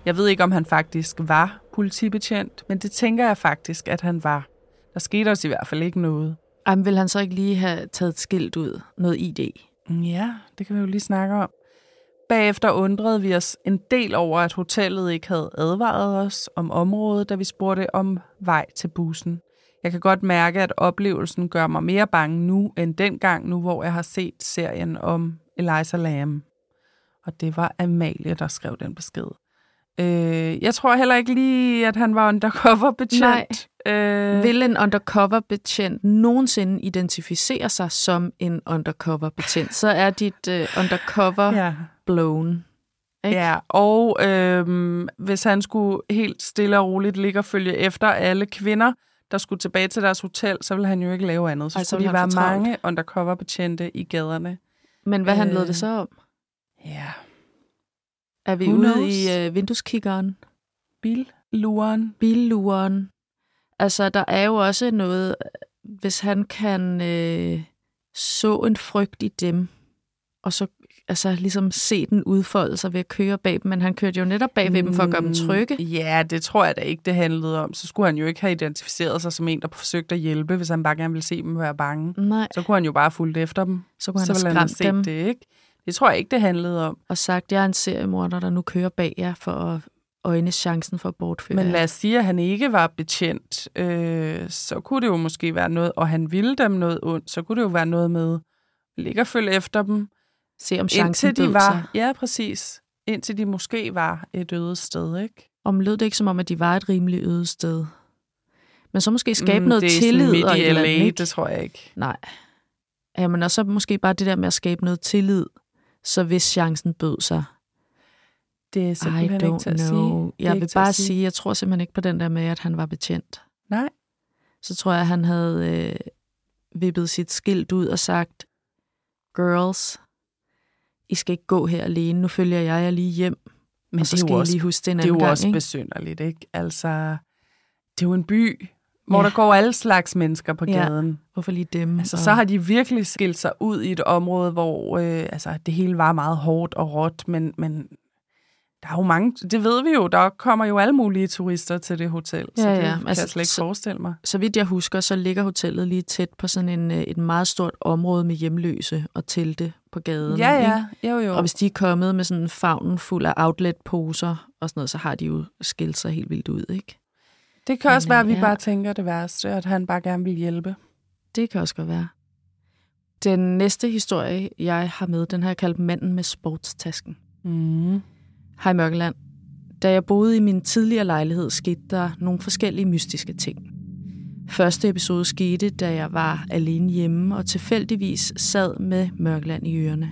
Speaker 1: Jeg ved ikke, om han faktisk var politibetjent, men det tænker jeg faktisk, at han var. Der skete også i hvert fald ikke noget.
Speaker 2: Jamen, vil han så ikke lige have taget et skilt ud? Noget ID?
Speaker 1: Ja, det kan vi jo lige snakke om. Bagefter undrede vi os en del over, at hotellet ikke havde advaret os om området, da vi spurgte om vej til bussen. Jeg kan godt mærke, at oplevelsen gør mig mere bange nu, end dengang nu, hvor jeg har set serien om Eliza Lam. Og det var Amalie, der skrev den besked. Øh, jeg tror heller ikke lige, at han var undercover betjent.
Speaker 2: Nej. Øh... Vil en undercover betjent nogensinde identificere sig som en undercover betjent, så er dit øh, undercover ja. Blown.
Speaker 1: Ikke? Ja, og øh, hvis han skulle helt stille og roligt ligge og følge efter alle kvinder, der skulle tilbage til deres hotel, så ville han jo ikke lave andet. Så Ej, skulle de være mange undercover betjente i gaderne.
Speaker 2: Men hvad øh, handlede det så om?
Speaker 1: Ja,
Speaker 2: er vi Who ude knows? i uh, vindueskikkeren?
Speaker 1: Billuren.
Speaker 2: Billuren. Altså, der er jo også noget, hvis han kan øh, så en frygt i dem, og så altså, ligesom se den udfolde sig ved at køre bag dem, men han kørte jo netop bag ved mm, dem for at gøre dem mm, trygge.
Speaker 1: Ja, det tror jeg da ikke, det handlede om. Så skulle han jo ikke have identificeret sig som en, der forsøgte at hjælpe, hvis han bare gerne ville se dem være bange.
Speaker 2: Nej.
Speaker 1: Så kunne han jo bare fulgt efter dem.
Speaker 2: Så kunne han så have skræmt dem.
Speaker 1: Det, ikke? Det tror jeg ikke, det handlede om.
Speaker 2: Og sagt, jeg er en seriemorder, der nu kører bag jer for at øjne chancen for at bortføre
Speaker 1: Men lad os sige, at han ikke var betjent, øh, så kunne det jo måske være noget, og han ville dem noget ondt, så kunne det jo være noget med ligge og følge efter dem.
Speaker 2: Se om chancen
Speaker 1: indtil de var, sig. Ja, præcis. Indtil de måske var et øde sted, ikke?
Speaker 2: Om lød det ikke som om, at de var et rimelig øde sted? Men så måske skabe mm, noget det er tillid. Midt
Speaker 1: i LA, ikke? det tror jeg ikke.
Speaker 2: Nej. Ja, men også måske bare det der med at skabe noget tillid så hvis chancen bød sig.
Speaker 1: Det er simpelthen I don't ikke til at know.
Speaker 2: sige. Jeg vil bare sige. sige, jeg tror simpelthen ikke på den der med, at han var betjent.
Speaker 1: Nej.
Speaker 2: Så tror jeg, at han havde øh, vippet sit skilt ud og sagt, girls, I skal ikke gå her alene, nu følger jeg jer lige hjem. Men og så skal også, I lige huske den
Speaker 1: Det er jo
Speaker 2: gang,
Speaker 1: også
Speaker 2: ikke?
Speaker 1: besynderligt, ikke? Altså, det er jo en by, hvor ja. der går alle slags mennesker på gaden. Ja.
Speaker 2: Hvorfor lige dem?
Speaker 1: Altså, og... Så har de virkelig skilt sig ud i et område, hvor øh, altså, det hele var meget hårdt og råt, men, men der er jo mange, det ved vi jo, der kommer jo alle mulige turister til det hotel, ja, så det ja. kan altså, jeg slet ikke så, forestille mig.
Speaker 2: Så vidt jeg husker, så ligger hotellet lige tæt på sådan en, øh, et meget stort område med hjemløse og telte på gaden.
Speaker 1: Ja, ja, jo jo.
Speaker 2: Og hvis de er kommet med sådan en favnen fuld af outlet-poser og sådan noget, så har de jo skilt sig helt vildt ud, ikke?
Speaker 1: Det kan Men, også være, at vi ja. bare tænker det værste, at han bare gerne vil hjælpe.
Speaker 2: Det kan også godt være. Den næste historie, jeg har med, den har jeg kaldt Manden med sportstasken.
Speaker 1: Mm.
Speaker 2: Hej Mørkeland. Da jeg boede i min tidligere lejlighed, skete der nogle forskellige mystiske ting. Første episode skete, da jeg var alene hjemme og tilfældigvis sad med Mørkeland i ørerne.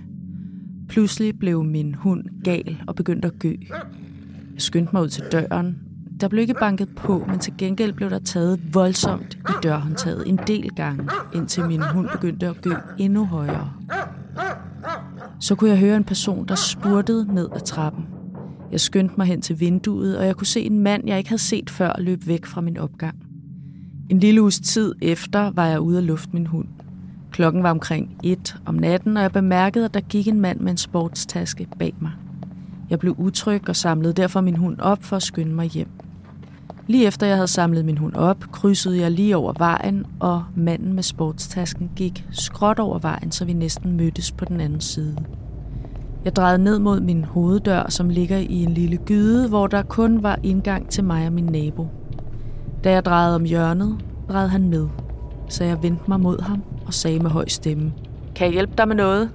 Speaker 2: Pludselig blev min hund gal og begyndte at gø. Jeg skyndte mig ud til døren, der blev ikke banket på, men til gengæld blev der taget voldsomt i dørhåndtaget en del gange, indtil min hund begyndte at gø endnu højere. Så kunne jeg høre en person, der spurtede ned ad trappen. Jeg skyndte mig hen til vinduet, og jeg kunne se en mand, jeg ikke havde set før, løbe væk fra min opgang. En lille uges tid efter var jeg ude at lufte min hund. Klokken var omkring et om natten, og jeg bemærkede, at der gik en mand med en sportstaske bag mig. Jeg blev utryg og samlede derfor min hund op for at skynde mig hjem. Lige efter jeg havde samlet min hund op, krydsede jeg lige over vejen, og manden med sportstasken gik skråt over vejen, så vi næsten mødtes på den anden side. Jeg drejede ned mod min hoveddør, som ligger i en lille gyde, hvor der kun var indgang til mig og min nabo. Da jeg drejede om hjørnet, drejede han med, så jeg vendte mig mod ham og sagde med høj stemme, Kan jeg hjælpe dig med noget?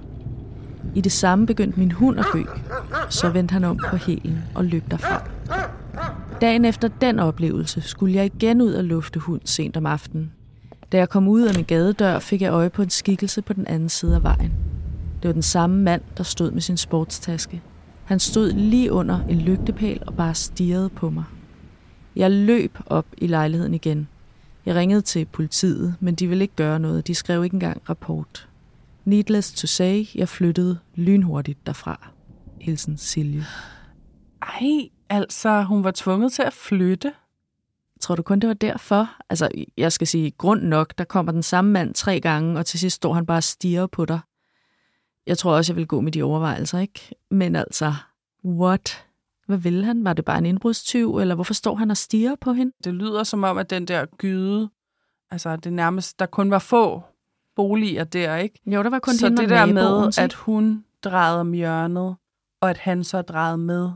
Speaker 2: I det samme begyndte min hund at gø, så vendte han om på helen og løb derfra. Dagen efter den oplevelse skulle jeg igen ud og lufte hund sent om aftenen. Da jeg kom ud af min gadedør, fik jeg øje på en skikkelse på den anden side af vejen. Det var den samme mand, der stod med sin sportstaske. Han stod lige under en lygtepæl og bare stirrede på mig. Jeg løb op i lejligheden igen. Jeg ringede til politiet, men de ville ikke gøre noget. De skrev ikke engang rapport. Needless to say, jeg flyttede lynhurtigt derfra. Hilsen Silje.
Speaker 1: Ej, altså, hun var tvunget til at flytte.
Speaker 2: Tror du kun, det var derfor? Altså, jeg skal sige, grund nok, der kommer den samme mand tre gange, og til sidst står han bare og stiger på dig. Jeg tror også, jeg vil gå med de overvejelser, ikke? Men altså, what? Hvad ville han? Var det bare en indbrudstyv, eller hvorfor står han og stiger på hende?
Speaker 1: Det lyder som om, at den der gyde, altså det nærmest, der kun var få boliger der, ikke?
Speaker 2: Jo, der var kun
Speaker 1: så det der
Speaker 2: naboen,
Speaker 1: med,
Speaker 2: ikke?
Speaker 1: at hun drejede om hjørnet, og at han så drejede med.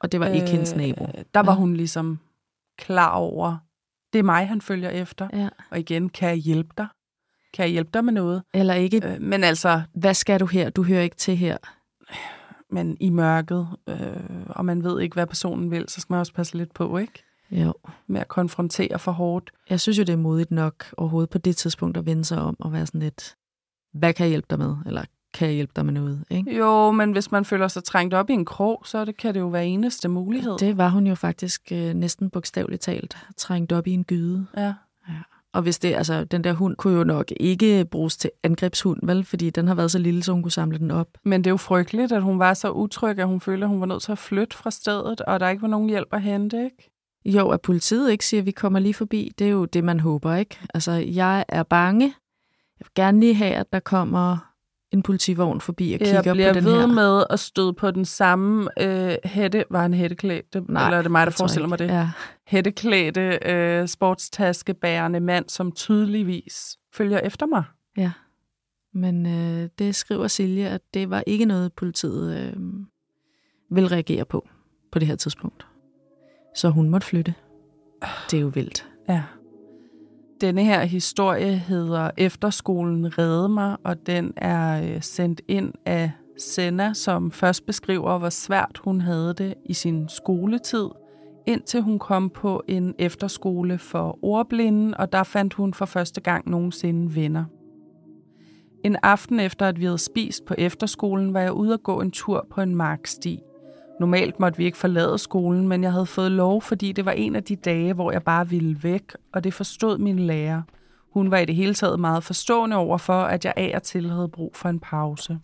Speaker 2: Og det var ikke hendes nabo.
Speaker 1: Der var
Speaker 2: Ja.
Speaker 1: hun ligesom klar over, det er mig, han følger efter.
Speaker 2: Ja.
Speaker 1: Og igen, kan jeg hjælpe dig? Kan jeg hjælpe dig med noget?
Speaker 2: Eller ikke,
Speaker 1: Øh, men altså,
Speaker 2: hvad skal du her? Du hører ikke til her.
Speaker 1: men i mørket, øh, og man ved ikke, hvad personen vil, så skal man også passe lidt på, ikke?
Speaker 2: Jo.
Speaker 1: Med at konfrontere for hårdt.
Speaker 2: Jeg synes jo, det er modigt nok overhovedet på det tidspunkt at vende sig om og være sådan lidt, hvad kan jeg hjælpe dig med? Eller kan jeg hjælpe dig med noget? Ikke?
Speaker 1: Jo, men hvis man føler sig trængt op i en krog, så det, kan det jo være eneste mulighed.
Speaker 2: Det var hun jo faktisk øh, næsten bogstaveligt talt trængt op i en gyde.
Speaker 1: Ja.
Speaker 2: Og hvis det, altså, den der hund kunne jo nok ikke bruges til angrebshund, vel? Fordi den har været så lille, så hun kunne samle den op.
Speaker 1: Men det er jo frygteligt, at hun var så utryg, at hun følte, at hun var nødt til at flytte fra stedet, og der ikke var nogen hjælp at hente, ikke?
Speaker 2: Jo, at politiet ikke siger, at vi kommer lige forbi, det er jo det, man håber, ikke? Altså, jeg er bange. Jeg vil gerne lige have, at der kommer en politivogn forbi og kigger
Speaker 1: jeg bliver
Speaker 2: på den
Speaker 1: ved
Speaker 2: her.
Speaker 1: med at støde på den samme øh, hætte. Var han hætteklædt?
Speaker 2: Nej,
Speaker 1: eller er det mig, der
Speaker 2: jeg
Speaker 1: forestiller mig det?
Speaker 2: Ja.
Speaker 1: Hætteklædte, øh, sportstaskebærende mand, som tydeligvis følger efter mig.
Speaker 2: Ja, men øh, det skriver Silje, at det var ikke noget, politiet øh, vil reagere på på det her tidspunkt. Så hun måtte flytte. Det er jo vildt.
Speaker 1: Ja. Denne her historie hedder Efterskolen redde mig, og den er øh, sendt ind af Senna, som først beskriver, hvor svært hun havde det i sin skoletid, indtil hun kom på en efterskole for ordblinde, og der fandt hun for første gang nogensinde venner. En aften efter, at vi havde spist på efterskolen, var jeg ude at gå en tur på en marksti. Normalt måtte vi ikke forlade skolen, men jeg havde fået lov, fordi det var en af de dage, hvor jeg bare ville væk, og det forstod min lærer. Hun var i det hele taget meget forstående over for, at jeg af og til havde brug for en pause.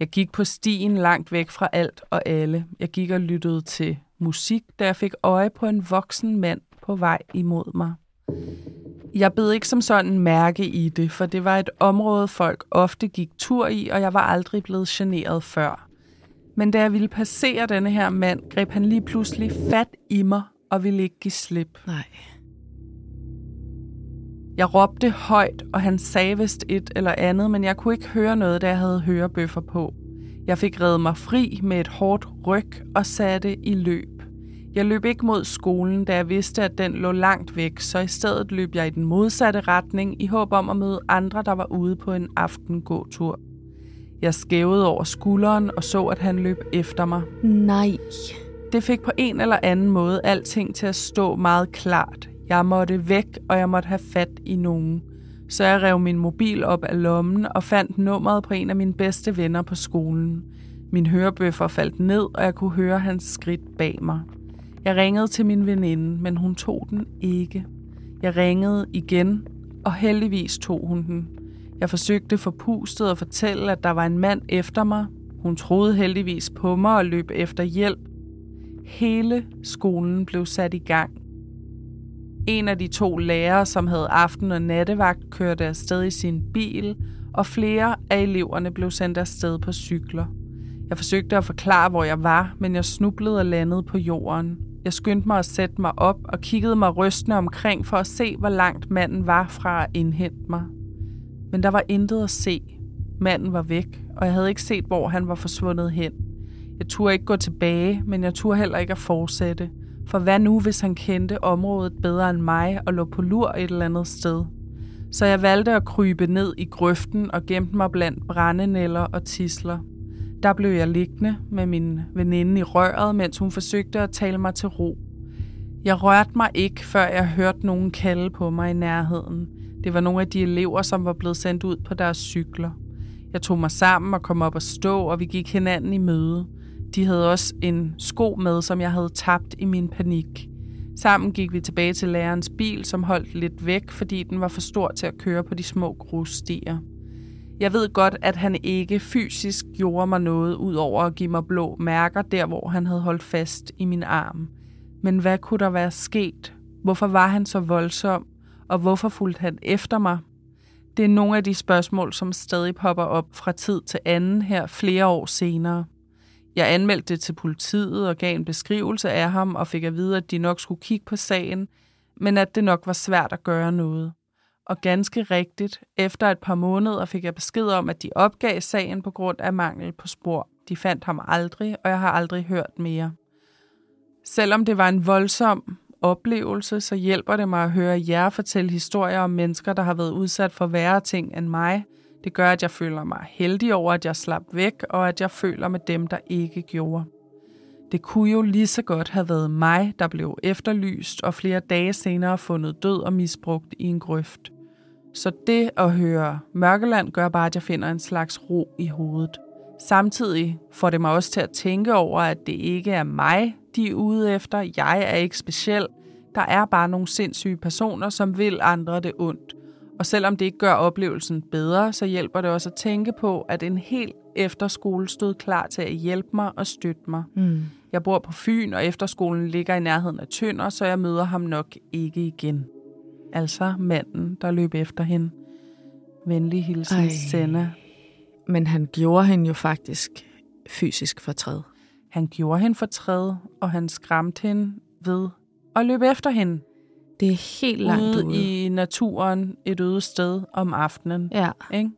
Speaker 1: Jeg gik på stien langt væk fra alt og alle. Jeg gik og lyttede til musik, da jeg fik øje på en voksen mand på vej imod mig. Jeg bed ikke som sådan mærke i det, for det var et område, folk ofte gik tur i, og jeg var aldrig blevet generet før. Men da jeg ville passere denne her mand, greb han lige pludselig fat i mig og ville ikke give slip.
Speaker 2: Nej.
Speaker 1: Jeg råbte højt, og han sagde vist et eller andet, men jeg kunne ikke høre noget, da jeg havde hørebøffer på. Jeg fik reddet mig fri med et hårdt ryg og satte i løb. Jeg løb ikke mod skolen, da jeg vidste, at den lå langt væk, så i stedet løb jeg i den modsatte retning i håb om at møde andre, der var ude på en aftengåtur. Jeg skævede over skulderen og så, at han løb efter mig.
Speaker 2: Nej.
Speaker 1: Det fik på en eller anden måde alting til at stå meget klart. Jeg måtte væk, og jeg måtte have fat i nogen. Så jeg rev min mobil op af lommen og fandt nummeret på en af mine bedste venner på skolen. Min hørebøffer faldt ned, og jeg kunne høre hans skridt bag mig. Jeg ringede til min veninde, men hun tog den ikke. Jeg ringede igen, og heldigvis tog hun den. Jeg forsøgte forpustet at fortælle, at der var en mand efter mig. Hun troede heldigvis på mig og løb efter hjælp. Hele skolen blev sat i gang. En af de to lærere, som havde aften- og nattevagt, kørte afsted i sin bil, og flere af eleverne blev sendt afsted på cykler. Jeg forsøgte at forklare, hvor jeg var, men jeg snublede og landede på jorden. Jeg skyndte mig at sætte mig op og kiggede mig rystende omkring for at se, hvor langt manden var fra at indhente mig. Men der var intet at se. Manden var væk, og jeg havde ikke set, hvor han var forsvundet hen. Jeg turde ikke gå tilbage, men jeg turde heller ikke at fortsætte. For hvad nu, hvis han kendte området bedre end mig og lå på lur et eller andet sted? Så jeg valgte at krybe ned i grøften og gemte mig blandt brændenæller og tisler. Der blev jeg liggende med min veninde i røret, mens hun forsøgte at tale mig til ro. Jeg rørte mig ikke, før jeg hørte nogen kalde på mig i nærheden. Det var nogle af de elever, som var blevet sendt ud på deres cykler. Jeg tog mig sammen og kom op og stå, og vi gik hinanden i møde. De havde også en sko med, som jeg havde tabt i min panik. Sammen gik vi tilbage til lærerens bil, som holdt lidt væk, fordi den var for stor til at køre på de små grusstier. Jeg ved godt, at han ikke fysisk gjorde mig noget, ud over at give mig blå mærker der, hvor han havde holdt fast i min arm. Men hvad kunne der være sket? Hvorfor var han så voldsom? Og hvorfor fulgte han efter mig? Det er nogle af de spørgsmål, som stadig popper op fra tid til anden her flere år senere. Jeg anmeldte det til politiet og gav en beskrivelse af ham og fik at vide, at de nok skulle kigge på sagen, men at det nok var svært at gøre noget. Og ganske rigtigt, efter et par måneder fik jeg besked om, at de opgav sagen på grund af mangel på spor. De fandt ham aldrig, og jeg har aldrig hørt mere. Selvom det var en voldsom oplevelse, så hjælper det mig at høre jer fortælle historier om mennesker, der har været udsat for værre ting end mig. Det gør, at jeg føler mig heldig over, at jeg slap væk, og at jeg føler med dem, der ikke gjorde. Det kunne jo lige så godt have været mig, der blev efterlyst og flere dage senere fundet død og misbrugt i en grøft. Så det at høre Mørkeland gør bare, at jeg finder en slags ro i hovedet. Samtidig får det mig også til at tænke over, at det ikke er mig, de er ude efter. Jeg er ikke speciel. Der er bare nogle sindssyge personer, som vil andre det ondt. Og selvom det ikke gør oplevelsen bedre, så hjælper det også at tænke på, at en hel efterskole stod klar til at hjælpe mig og støtte mig. Mm. Jeg bor på Fyn, og efterskolen ligger i nærheden af Tønder, så jeg møder ham nok ikke igen. Altså manden, der løb efter hende. Venlig hilsen, Ej. Senna.
Speaker 2: Men han gjorde hende jo faktisk fysisk fortræd.
Speaker 1: Han gjorde hende fortræd, og han skræmte hende ved at løbe efter hende.
Speaker 2: Det er helt langt ude.
Speaker 1: ude. i naturen, et øde sted om aftenen.
Speaker 2: Ja.
Speaker 1: Ikke?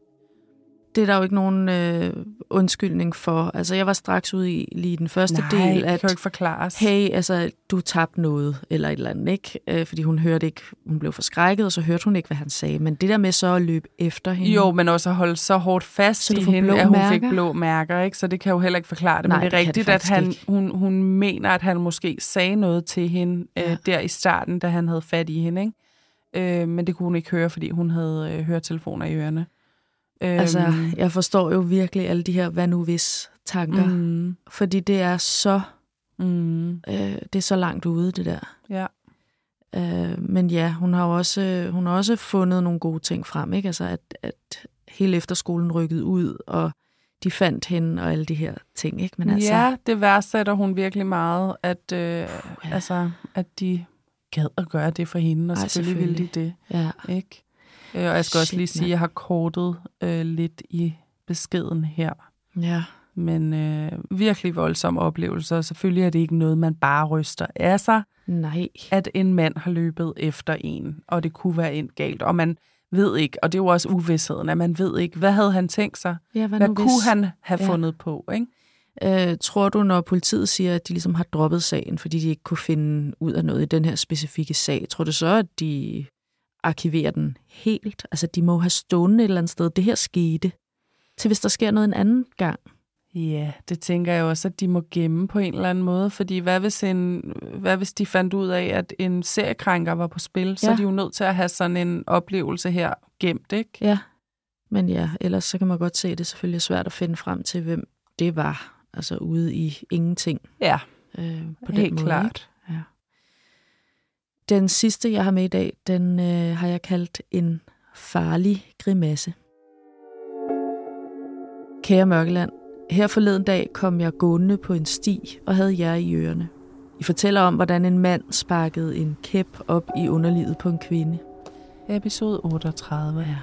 Speaker 2: Det er der jo ikke nogen øh, undskyldning for. Altså, jeg var straks ude i lige den første
Speaker 1: Nej,
Speaker 2: del,
Speaker 1: at kan ikke forklares.
Speaker 2: hey, altså, du tabte noget, eller et eller andet, ikke? Øh, fordi hun hørte ikke, hun blev forskrækket, og så hørte hun ikke, hvad han sagde. Men det der med så at løbe efter hende...
Speaker 1: Jo, men også at holde så hårdt fast så i hende, at hun mærker. fik blå mærker, ikke? Så det kan jo heller ikke forklare det. Nej, men det er det rigtigt, det at han, hun, hun mener, at han måske sagde noget til hende ja. øh, der i starten, da han havde fat i hende, ikke? Øh, men det kunne hun ikke høre, fordi hun havde øh, høretelefoner i ørerne.
Speaker 2: Altså, øhm. jeg forstår jo virkelig alle de her hvad nu hvis tanker. Mm. Fordi det er så mm. øh, det er så langt ude, det der.
Speaker 1: Ja.
Speaker 2: Øh, men ja, hun har også hun har også fundet nogle gode ting frem, ikke? Altså at, at hele efterskolen rykkede ud, og de fandt hende og alle de her ting, ikke?
Speaker 1: Men altså, ja, det værdsætter hun virkelig meget, at, øh, ja. altså, at de gad at gøre det for hende, og Ej, selvfølgelig, selvfølgelig ville de det. Ja. Ikke? Øh, og jeg skal Shit, også lige sige, at jeg har kortet øh, lidt i beskeden her.
Speaker 2: Ja.
Speaker 1: Men øh, virkelig voldsomme oplevelser. Selvfølgelig er det ikke noget, man bare ryster af sig.
Speaker 2: Nej.
Speaker 1: At en mand har løbet efter en, og det kunne være en galt. Og man ved ikke, og det er jo også uvidsheden, at man ved ikke, hvad havde han tænkt sig?
Speaker 2: Ja, hvad,
Speaker 1: hvad kunne hvis... han have ja. fundet på? Ikke?
Speaker 2: Øh, tror du, når politiet siger, at de ligesom har droppet sagen, fordi de ikke kunne finde ud af noget i den her specifikke sag, tror du så, at de arkivere den helt. Altså, de må have stående et eller andet sted. Det her skete. Til hvis der sker noget en anden gang.
Speaker 1: Ja, det tænker jeg også, at de må gemme på en eller anden måde. Fordi hvad hvis, en, hvad hvis de fandt ud af, at en seriekrænker var på spil? Ja. Så er de jo nødt til at have sådan en oplevelse her gemt, ikke?
Speaker 2: Ja, men ja, ellers så kan man godt se, at det selvfølgelig er svært at finde frem til, hvem det var. Altså ude i ingenting.
Speaker 1: Ja,
Speaker 2: øh, på
Speaker 1: helt
Speaker 2: den måde,
Speaker 1: klart.
Speaker 2: Ikke? Den sidste, jeg har med i dag, den øh, har jeg kaldt en farlig grimasse. Kære Mørkeland, her forleden dag kom jeg gående på en sti og havde jer i ørerne. I fortæller om, hvordan en mand sparkede en kæp op i underlivet på en kvinde.
Speaker 1: Episode 38.
Speaker 2: Ja.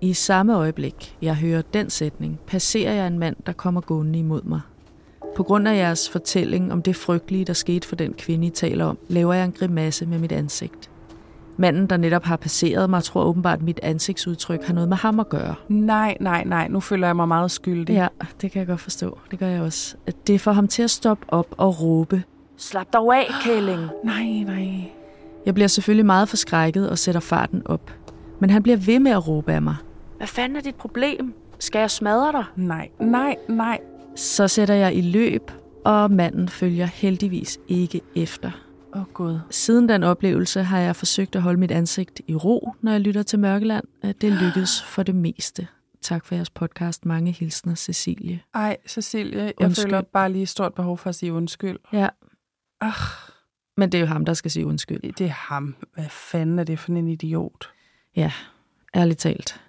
Speaker 2: I samme øjeblik, jeg hører den sætning, passerer jeg en mand, der kommer gående imod mig. På grund af jeres fortælling om det frygtelige, der skete for den kvinde, I taler om, laver jeg en grimasse med mit ansigt. Manden, der netop har passeret mig, tror åbenbart, at mit ansigtsudtryk har noget med ham at gøre.
Speaker 1: Nej, nej, nej. Nu føler jeg mig meget skyldig.
Speaker 2: Ja, det kan jeg godt forstå. Det gør jeg også. At det får ham til at stoppe op og råbe. Slap dig af, Kæling.
Speaker 1: Nej, nej.
Speaker 2: Jeg bliver selvfølgelig meget forskrækket og sætter farten op. Men han bliver ved med at råbe af mig. Hvad fanden er dit problem? Skal jeg smadre dig?
Speaker 1: Nej, nej, nej.
Speaker 2: Så sætter jeg i løb, og manden følger heldigvis ikke efter.
Speaker 1: Oh, gud.
Speaker 2: Siden den oplevelse har jeg forsøgt at holde mit ansigt i ro, når jeg lytter til Mørkeland. Det lykkedes for det meste. Tak for jeres podcast. Mange hilsner, Cecilie.
Speaker 1: Ej, Cecilie, jeg
Speaker 2: Undskyld.
Speaker 1: føler bare lige stort behov for at sige undskyld.
Speaker 2: Ja,
Speaker 1: Ach,
Speaker 2: men det er jo ham, der skal sige undskyld.
Speaker 1: det er ham. Hvad fanden er det for en idiot?
Speaker 2: Ja, ærligt talt.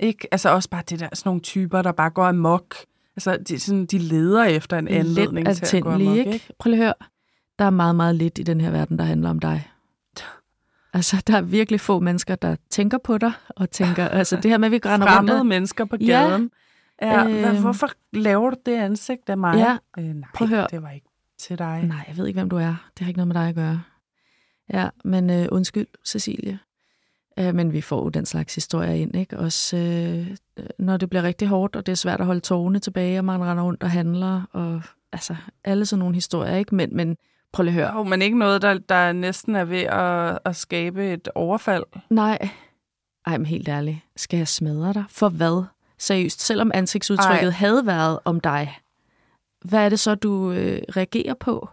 Speaker 1: Ikke? Altså også bare det der, sådan nogle typer, der bare går amok. Altså, de, sådan, de leder efter en anledning
Speaker 2: Lidt
Speaker 1: til at gå amok,
Speaker 2: ikke?
Speaker 1: ikke?
Speaker 2: Prøv lige at høre. Der er meget, meget lidt i den her verden, der handler om dig. Altså, der er virkelig få mennesker, der tænker på dig, og tænker, altså det her med, at vi grænder rundt.
Speaker 1: Fremmede mennesker på
Speaker 2: Ja.
Speaker 1: gaden. Ja, øh,
Speaker 2: Øhm.
Speaker 1: hvorfor laver du det ansigt af mig?
Speaker 2: Ja,
Speaker 1: øh, nej,
Speaker 2: prøv at høre.
Speaker 1: det var ikke til dig.
Speaker 2: Nej, jeg ved ikke, hvem du er. Det har ikke noget med dig at gøre. Ja, men øh, undskyld, Cecilie. Øh, men vi får jo den slags historier ind, ikke? Også øh, når det bliver rigtig hårdt, og det er svært at holde tårne tilbage, og man render rundt og handler, og altså alle sådan nogle historier, ikke? Men, men prøv lige at høre.
Speaker 1: Jo, men ikke noget, der, der næsten er ved at, at skabe et overfald.
Speaker 2: Nej. Ej, men helt ærligt. Skal jeg smadre dig? For hvad? Seriøst, selvom ansigtsudtrykket
Speaker 1: Ej.
Speaker 2: havde været om dig, hvad er det så, du øh, reagerer på?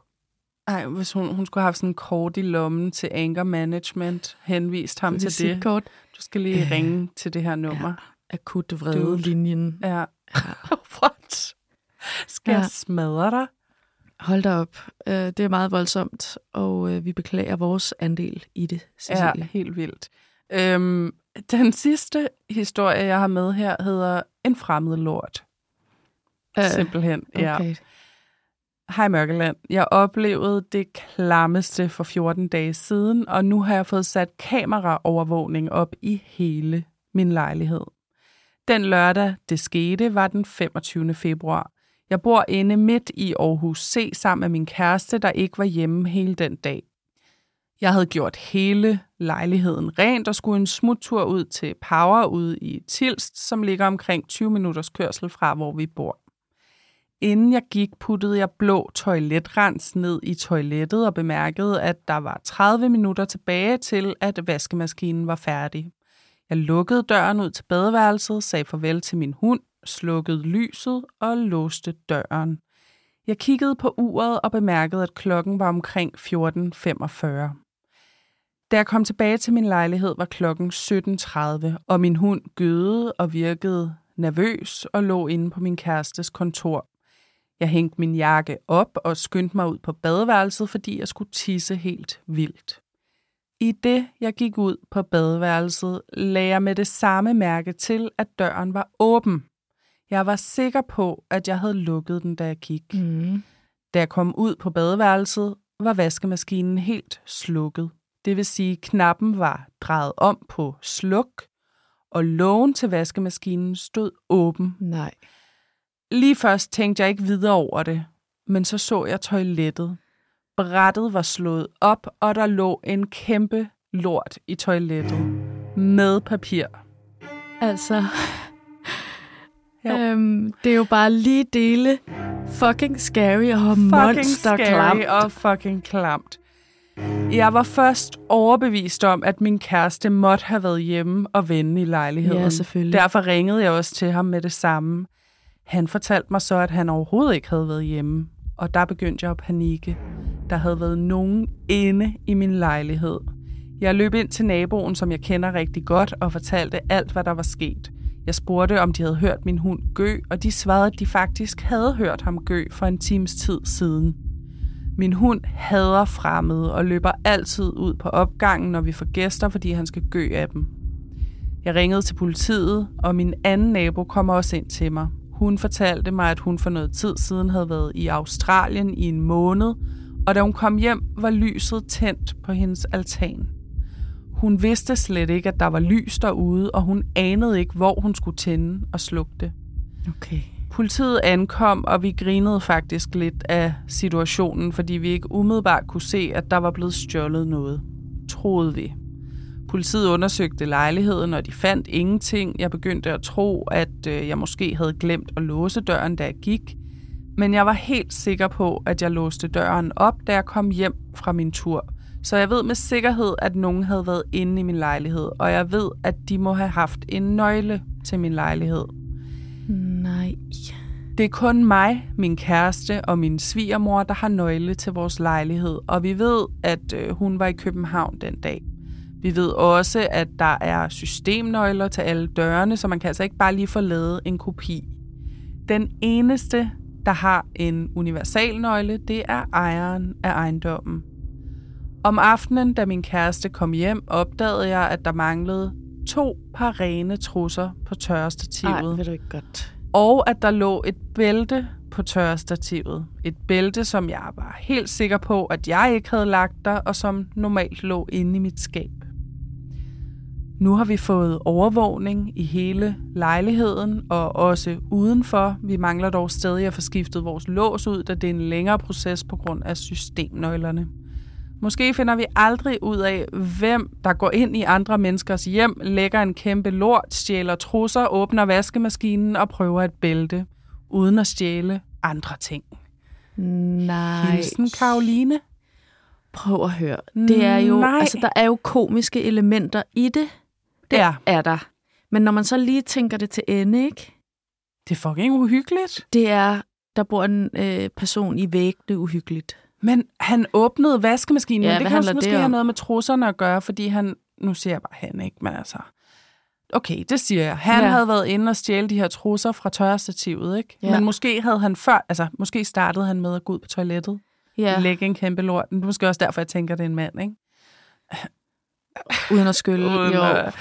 Speaker 1: Ej, hvis hun, hun skulle have haft sådan en kort i lommen til anger management, henvist ham til det.
Speaker 2: Kort.
Speaker 1: Du skal lige
Speaker 2: Øh,
Speaker 1: ringe til det her nummer.
Speaker 2: Akut
Speaker 1: Dude.
Speaker 2: vrede linjen.
Speaker 1: Ja. ja. What? Skal
Speaker 2: Ja.
Speaker 1: jeg smadre dig?
Speaker 2: Hold da op. Øh, det er meget voldsomt, og øh, vi beklager vores andel i det,
Speaker 1: Ja,
Speaker 2: Cecilie.
Speaker 1: helt vildt. Øhm, den sidste historie, jeg har med her, hedder En fremmed lort.
Speaker 2: Øh,
Speaker 1: Simpelthen, ja. Hej Mørkeland. Jeg oplevede det klammeste for 14 dage siden, og nu har jeg fået sat kameraovervågning op i hele min lejlighed. Den lørdag, det skete, var den 25. februar. Jeg bor inde midt i Aarhus C sammen med min kæreste, der ikke var hjemme hele den dag. Jeg havde gjort hele lejligheden rent og skulle en smuttur ud til Power ude i Tilst, som ligger omkring 20 minutters kørsel fra, hvor vi bor. Inden jeg gik, puttede jeg blå toiletrens ned i toilettet og bemærkede, at der var 30 minutter tilbage til, at vaskemaskinen var færdig. Jeg lukkede døren ud til badeværelset, sagde farvel til min hund, slukkede lyset og låste døren. Jeg kiggede på uret og bemærkede, at klokken var omkring 14.45. Da jeg kom tilbage til min lejlighed, var klokken 17.30, og min hund gøede og virkede nervøs og lå inde på min kærestes kontor. Jeg hængte min jakke op og skyndte mig ud på badeværelset, fordi jeg skulle tisse helt vildt. I det, jeg gik ud på badeværelset, lagde jeg med det samme mærke til, at døren var åben. Jeg var sikker på, at jeg havde lukket den, da jeg gik.
Speaker 2: Mm.
Speaker 1: Da jeg kom ud på badeværelset, var vaskemaskinen helt slukket. Det vil sige, at knappen var drejet om på sluk, og lågen til vaskemaskinen stod åben.
Speaker 2: Nej.
Speaker 1: Lige først tænkte jeg ikke videre over det, men så så jeg toilettet. Brættet var slået op, og der lå en kæmpe lort i toilettet med papir.
Speaker 2: Altså,
Speaker 1: Jo.
Speaker 2: øhm, det er jo bare lige dele fucking scary og
Speaker 1: Fucking
Speaker 2: monster
Speaker 1: scary
Speaker 2: klamt.
Speaker 1: og fucking klamt. Jeg var først overbevist om, at min kæreste måtte have været hjemme og vende i lejligheden.
Speaker 2: Ja, selvfølgelig.
Speaker 1: Derfor ringede jeg også til ham med det samme. Han fortalte mig så, at han overhovedet ikke havde været hjemme. Og der begyndte jeg at panikke. Der havde været nogen inde i min lejlighed. Jeg løb ind til naboen, som jeg kender rigtig godt, og fortalte alt, hvad der var sket. Jeg spurgte, om de havde hørt min hund gø, og de svarede, at de faktisk havde hørt ham gø for en times tid siden. Min hund hader fremmede og løber altid ud på opgangen, når vi får gæster, fordi han skal gø af dem. Jeg ringede til politiet, og min anden nabo kom også ind til mig. Hun fortalte mig, at hun for noget tid siden havde været i Australien i en måned, og da hun kom hjem, var lyset tændt på hendes altan. Hun vidste slet ikke, at der var lys derude, og hun anede ikke, hvor hun skulle tænde og slukke det.
Speaker 2: Okay.
Speaker 1: Politiet ankom, og vi grinede faktisk lidt af situationen, fordi vi ikke umiddelbart kunne se, at der var blevet stjålet noget. Troede vi. Politiet undersøgte lejligheden, og de fandt ingenting. Jeg begyndte at tro, at øh, jeg måske havde glemt at låse døren, da jeg gik. Men jeg var helt sikker på, at jeg låste døren op, da jeg kom hjem fra min tur. Så jeg ved med sikkerhed, at nogen havde været inde i min lejlighed, og jeg ved, at de må have haft en nøgle til min lejlighed.
Speaker 2: Nej.
Speaker 1: Det er kun mig, min kæreste og min svigermor, der har nøgle til vores lejlighed, og vi ved, at øh, hun var i København den dag. Vi ved også, at der er systemnøgler til alle dørene, så man kan altså ikke bare lige få lavet en kopi. Den eneste, der har en universalnøgle, det er ejeren af ejendommen. Om aftenen, da min kæreste kom hjem, opdagede jeg, at der manglede to par rene trusser på tørrestativet.
Speaker 2: Nej, ved du ikke godt.
Speaker 1: Og at der lå et bælte på tørrestativet. Et bælte, som jeg var helt sikker på, at jeg ikke havde lagt der, og som normalt lå inde i mit skab. Nu har vi fået overvågning i hele lejligheden og også udenfor. Vi mangler dog stadig at få skiftet vores lås ud, da det er en længere proces på grund af systemnøglerne. Måske finder vi aldrig ud af, hvem der går ind i andre menneskers hjem, lægger en kæmpe lort, stjæler trusser, åbner vaskemaskinen og prøver et bælte, uden at stjæle andre ting.
Speaker 2: Nej.
Speaker 1: Hilsen Karoline.
Speaker 2: Prøv at høre. Det er jo,
Speaker 1: Nej.
Speaker 2: altså, der er jo komiske elementer i det. Det
Speaker 1: Ja.
Speaker 2: er der. Men når man så lige tænker det til ende, ikke?
Speaker 1: Det er fucking uhyggeligt.
Speaker 2: Det er, der bor en øh, person i væggene uhyggeligt.
Speaker 1: Men han åbnede vaskemaskinen,
Speaker 2: Ja,
Speaker 1: det kan også måske
Speaker 2: det om?
Speaker 1: have noget med trusserne at gøre, fordi han, nu siger jeg bare han, ikke, men altså, okay, det siger jeg. Han
Speaker 2: Ja.
Speaker 1: havde været inde og stjæle de her trusser fra tørrestativet, ikke?
Speaker 2: Ja.
Speaker 1: Men måske havde han før, altså, måske startede han med at gå ud på toilettet,
Speaker 2: ja.
Speaker 1: lægge en kæmpe lort. Det er måske også derfor, jeg tænker, det er en mand, ikke?
Speaker 2: Uden at skylle.
Speaker 1: Uden,
Speaker 2: jo.
Speaker 1: øh,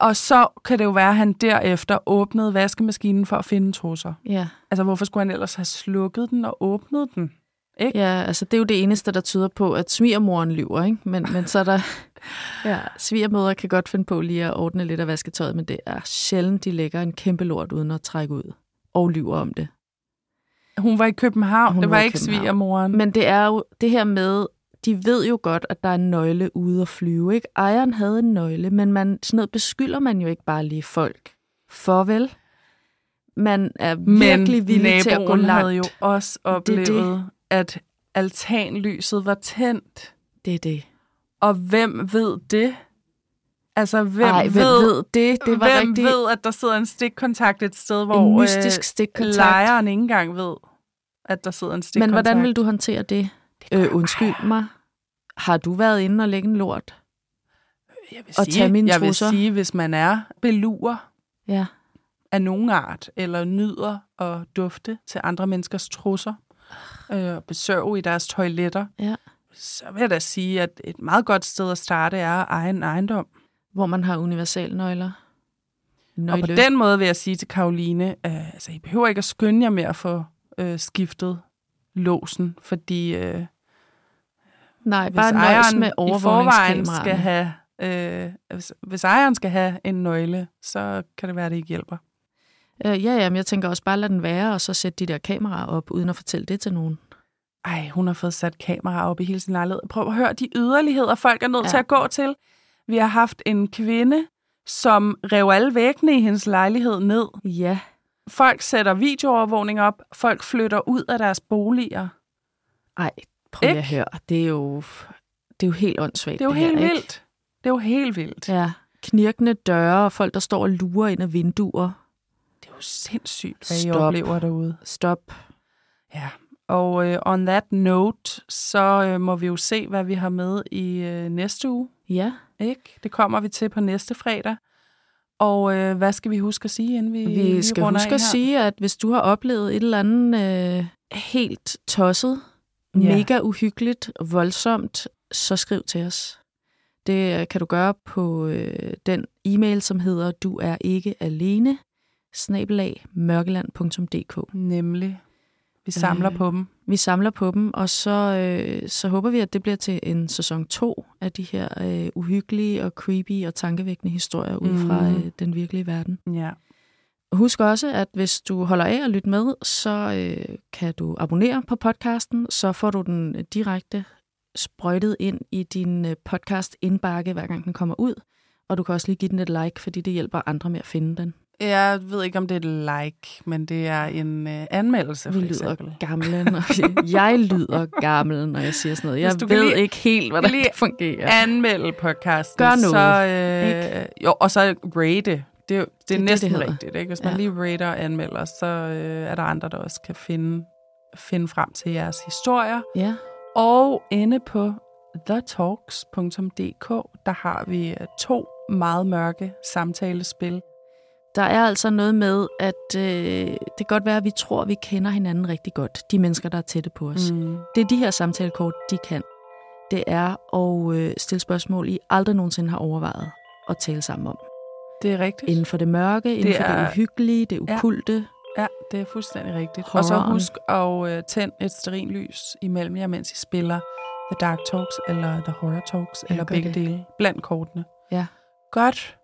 Speaker 1: Og så kan det jo være, at han derefter åbnede vaskemaskinen for at finde trusser.
Speaker 2: Ja.
Speaker 1: Altså, hvorfor skulle han ellers have slukket den og åbnet den?
Speaker 2: ja, altså det er jo det eneste, der tyder på, at svigermoren lyver, ikke? Men, men så er der... Ja, svigermødre kan godt finde på lige at ordne lidt af vasketøjet, men det er sjældent, de lægger en kæmpe lort uden at trække ud og lyver om det.
Speaker 1: Hun var i København,
Speaker 2: Hun
Speaker 1: det
Speaker 2: var
Speaker 1: var ikke
Speaker 2: København.
Speaker 1: svigermoren.
Speaker 2: Men det er jo det her med, de ved jo godt, at der er en nøgle ude at flyve. Ikke? Ejeren havde en nøgle, men man, sådan noget beskylder man jo ikke bare lige folk. For vel? Man er
Speaker 1: Men
Speaker 2: virkelig villig til at gå langt.
Speaker 1: havde jo også oplevet,
Speaker 2: det.
Speaker 1: det, at altanlyset var tændt.
Speaker 2: Det er det.
Speaker 1: Og hvem ved det? Altså, hvem,
Speaker 2: Ej, hvem
Speaker 1: ved,
Speaker 2: ved det? Det var
Speaker 1: hvem
Speaker 2: rigtig
Speaker 1: ved, at der sidder en stikkontakt et sted, hvor
Speaker 2: mystisk
Speaker 1: øh,
Speaker 2: stikkontakt.
Speaker 1: lejeren ikke engang ved, at der sidder en
Speaker 2: Men
Speaker 1: stikkontakt?
Speaker 2: hvordan vil du håndtere det? Øh, undskyld mig. Har du været inde og lægge en lort?
Speaker 1: jeg vil
Speaker 2: og
Speaker 1: sige,
Speaker 2: tage mine
Speaker 1: jeg vil sige, hvis man er belurer
Speaker 2: Ja.
Speaker 1: af nogen art, eller nyder at dufte til andre menneskers trusser, øh, og besøge i deres toiletter,
Speaker 2: Ja.
Speaker 1: så vil jeg da sige, at et meget godt sted at starte er at eje en ejendom.
Speaker 2: Hvor man har universalnøgler.
Speaker 1: Og på den måde vil jeg sige til Karoline, øh, altså I behøver ikke at skynde jer med at få øh, skiftet låsen, fordi øh,
Speaker 2: Nej,
Speaker 1: hvis
Speaker 2: bare
Speaker 1: ejeren
Speaker 2: med
Speaker 1: i forvejen skal have, øh, hvis, hvis ejeren skal have en nøgle, så kan det være, at det ikke hjælper.
Speaker 2: Øh, ja, ja, men jeg tænker også bare lade den være, og så sætte de der kameraer op, uden at fortælle det til nogen.
Speaker 1: Ej, hun har fået sat kamera op i hele sin lejlighed. Prøv at høre de yderligheder, folk er nødt
Speaker 2: ja.
Speaker 1: til at gå til. Vi har haft en kvinde, som rev alle væggene i hendes lejlighed ned.
Speaker 2: Ja,
Speaker 1: Folk sætter videoovervågning op. Folk flytter ud af deres boliger.
Speaker 2: ej, prøv lige at høre. Det er jo, det er jo helt åndssvagt.
Speaker 1: Det er jo
Speaker 2: her,
Speaker 1: helt
Speaker 2: ikke?
Speaker 1: vildt. Det er jo helt vildt.
Speaker 2: Ja, knirkende døre, og folk, der står og lurer ind af vinduer.
Speaker 1: Det er jo sindssygt, hvad I
Speaker 2: Stop.
Speaker 1: oplever derude.
Speaker 2: Stop.
Speaker 1: Ja. Og øh, on that note, så øh, må vi jo se, hvad vi har med i øh, næste uge.
Speaker 2: Ja,
Speaker 1: Ikke? Det kommer vi til på næste fredag. Og øh, hvad skal vi huske at sige, inden vi,
Speaker 2: vi skal huske at
Speaker 1: her?
Speaker 2: sige, at hvis du har oplevet et eller andet øh, helt tosset,
Speaker 1: Ja.
Speaker 2: mega uhyggeligt, voldsomt, så skriv til os. Det øh, kan du gøre på øh, den e-mail, som hedder du er ikke alene, snabelag mørkeland.dk.
Speaker 1: Nemlig. Vi samler
Speaker 2: Øh,
Speaker 1: på dem.
Speaker 2: Vi samler på dem, og så, øh, så håber vi, at det bliver til en sæson 2 af de her øh, uhyggelige og creepy og tankevækkende historier ud fra
Speaker 1: Mhm.
Speaker 2: øh, den virkelige verden.
Speaker 1: Ja.
Speaker 2: Husk også, at hvis du holder af at lytte med, så øh, kan du abonnere på podcasten, så får du den direkte sprøjtet ind i din øh, podcast indbakke, hver gang den kommer ud. Og du kan også lige give den et like, fordi det hjælper andre med at finde den.
Speaker 1: Jeg ved ikke, om det er et like, men det er en uh, anmeldelse,
Speaker 2: Vi
Speaker 1: for
Speaker 2: lyder
Speaker 1: eksempel.
Speaker 2: gamle, når vi, jeg lyder gammel, når jeg siger sådan noget. Jeg ved
Speaker 1: lige-
Speaker 2: ikke helt, hvordan
Speaker 1: lige
Speaker 2: det fungerer.
Speaker 1: Anmelde podcasten.
Speaker 2: Gør noget,
Speaker 1: Så, øh, jo, og så rate. Det, er det er
Speaker 2: det, det
Speaker 1: næsten
Speaker 2: hedder.
Speaker 1: rigtigt. Ikke? Hvis man
Speaker 2: Ja.
Speaker 1: lige rater og anmelder, så øh, er der andre, der også kan finde, finde frem til jeres historier.
Speaker 2: Ja,
Speaker 1: Og inde på thetalks.dk, der har vi øh, to meget mørke samtalespil.
Speaker 2: der er altså noget med, at øh, det kan godt være, at vi tror, at vi kender hinanden rigtig godt. De mennesker, der er tætte på os.
Speaker 1: Mm.
Speaker 2: Det er de her samtalekort, de kan. Det er at øh, stille spørgsmål, I aldrig nogensinde har overvejet at tale sammen om.
Speaker 1: Det er rigtigt.
Speaker 2: Inden for det mørke, inden for det
Speaker 1: er-
Speaker 2: uhyggelige, det
Speaker 1: Ja.
Speaker 2: okulte.
Speaker 1: Ja, det er fuldstændig rigtigt. Og så
Speaker 2: Horroren.
Speaker 1: husk at øh, tænde et sterinlys imellem jer, mens I spiller The Dark Talks eller The Horror Talks,
Speaker 2: Ja,
Speaker 1: eller begge
Speaker 2: det.
Speaker 1: dele, blandt kortene.
Speaker 2: Ja.
Speaker 1: Godt.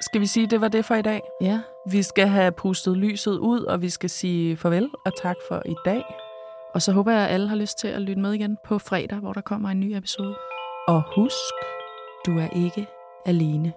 Speaker 1: Skal vi sige, at det var det for i dag?
Speaker 2: Ja,
Speaker 1: Vi skal have pustet lyset ud, og vi skal sige farvel og tak for i dag.
Speaker 2: og så håber jeg, at alle har lyst til at lytte med igen på fredag, hvor der kommer en ny episode.
Speaker 1: Og husk,
Speaker 2: Du er ikke alene.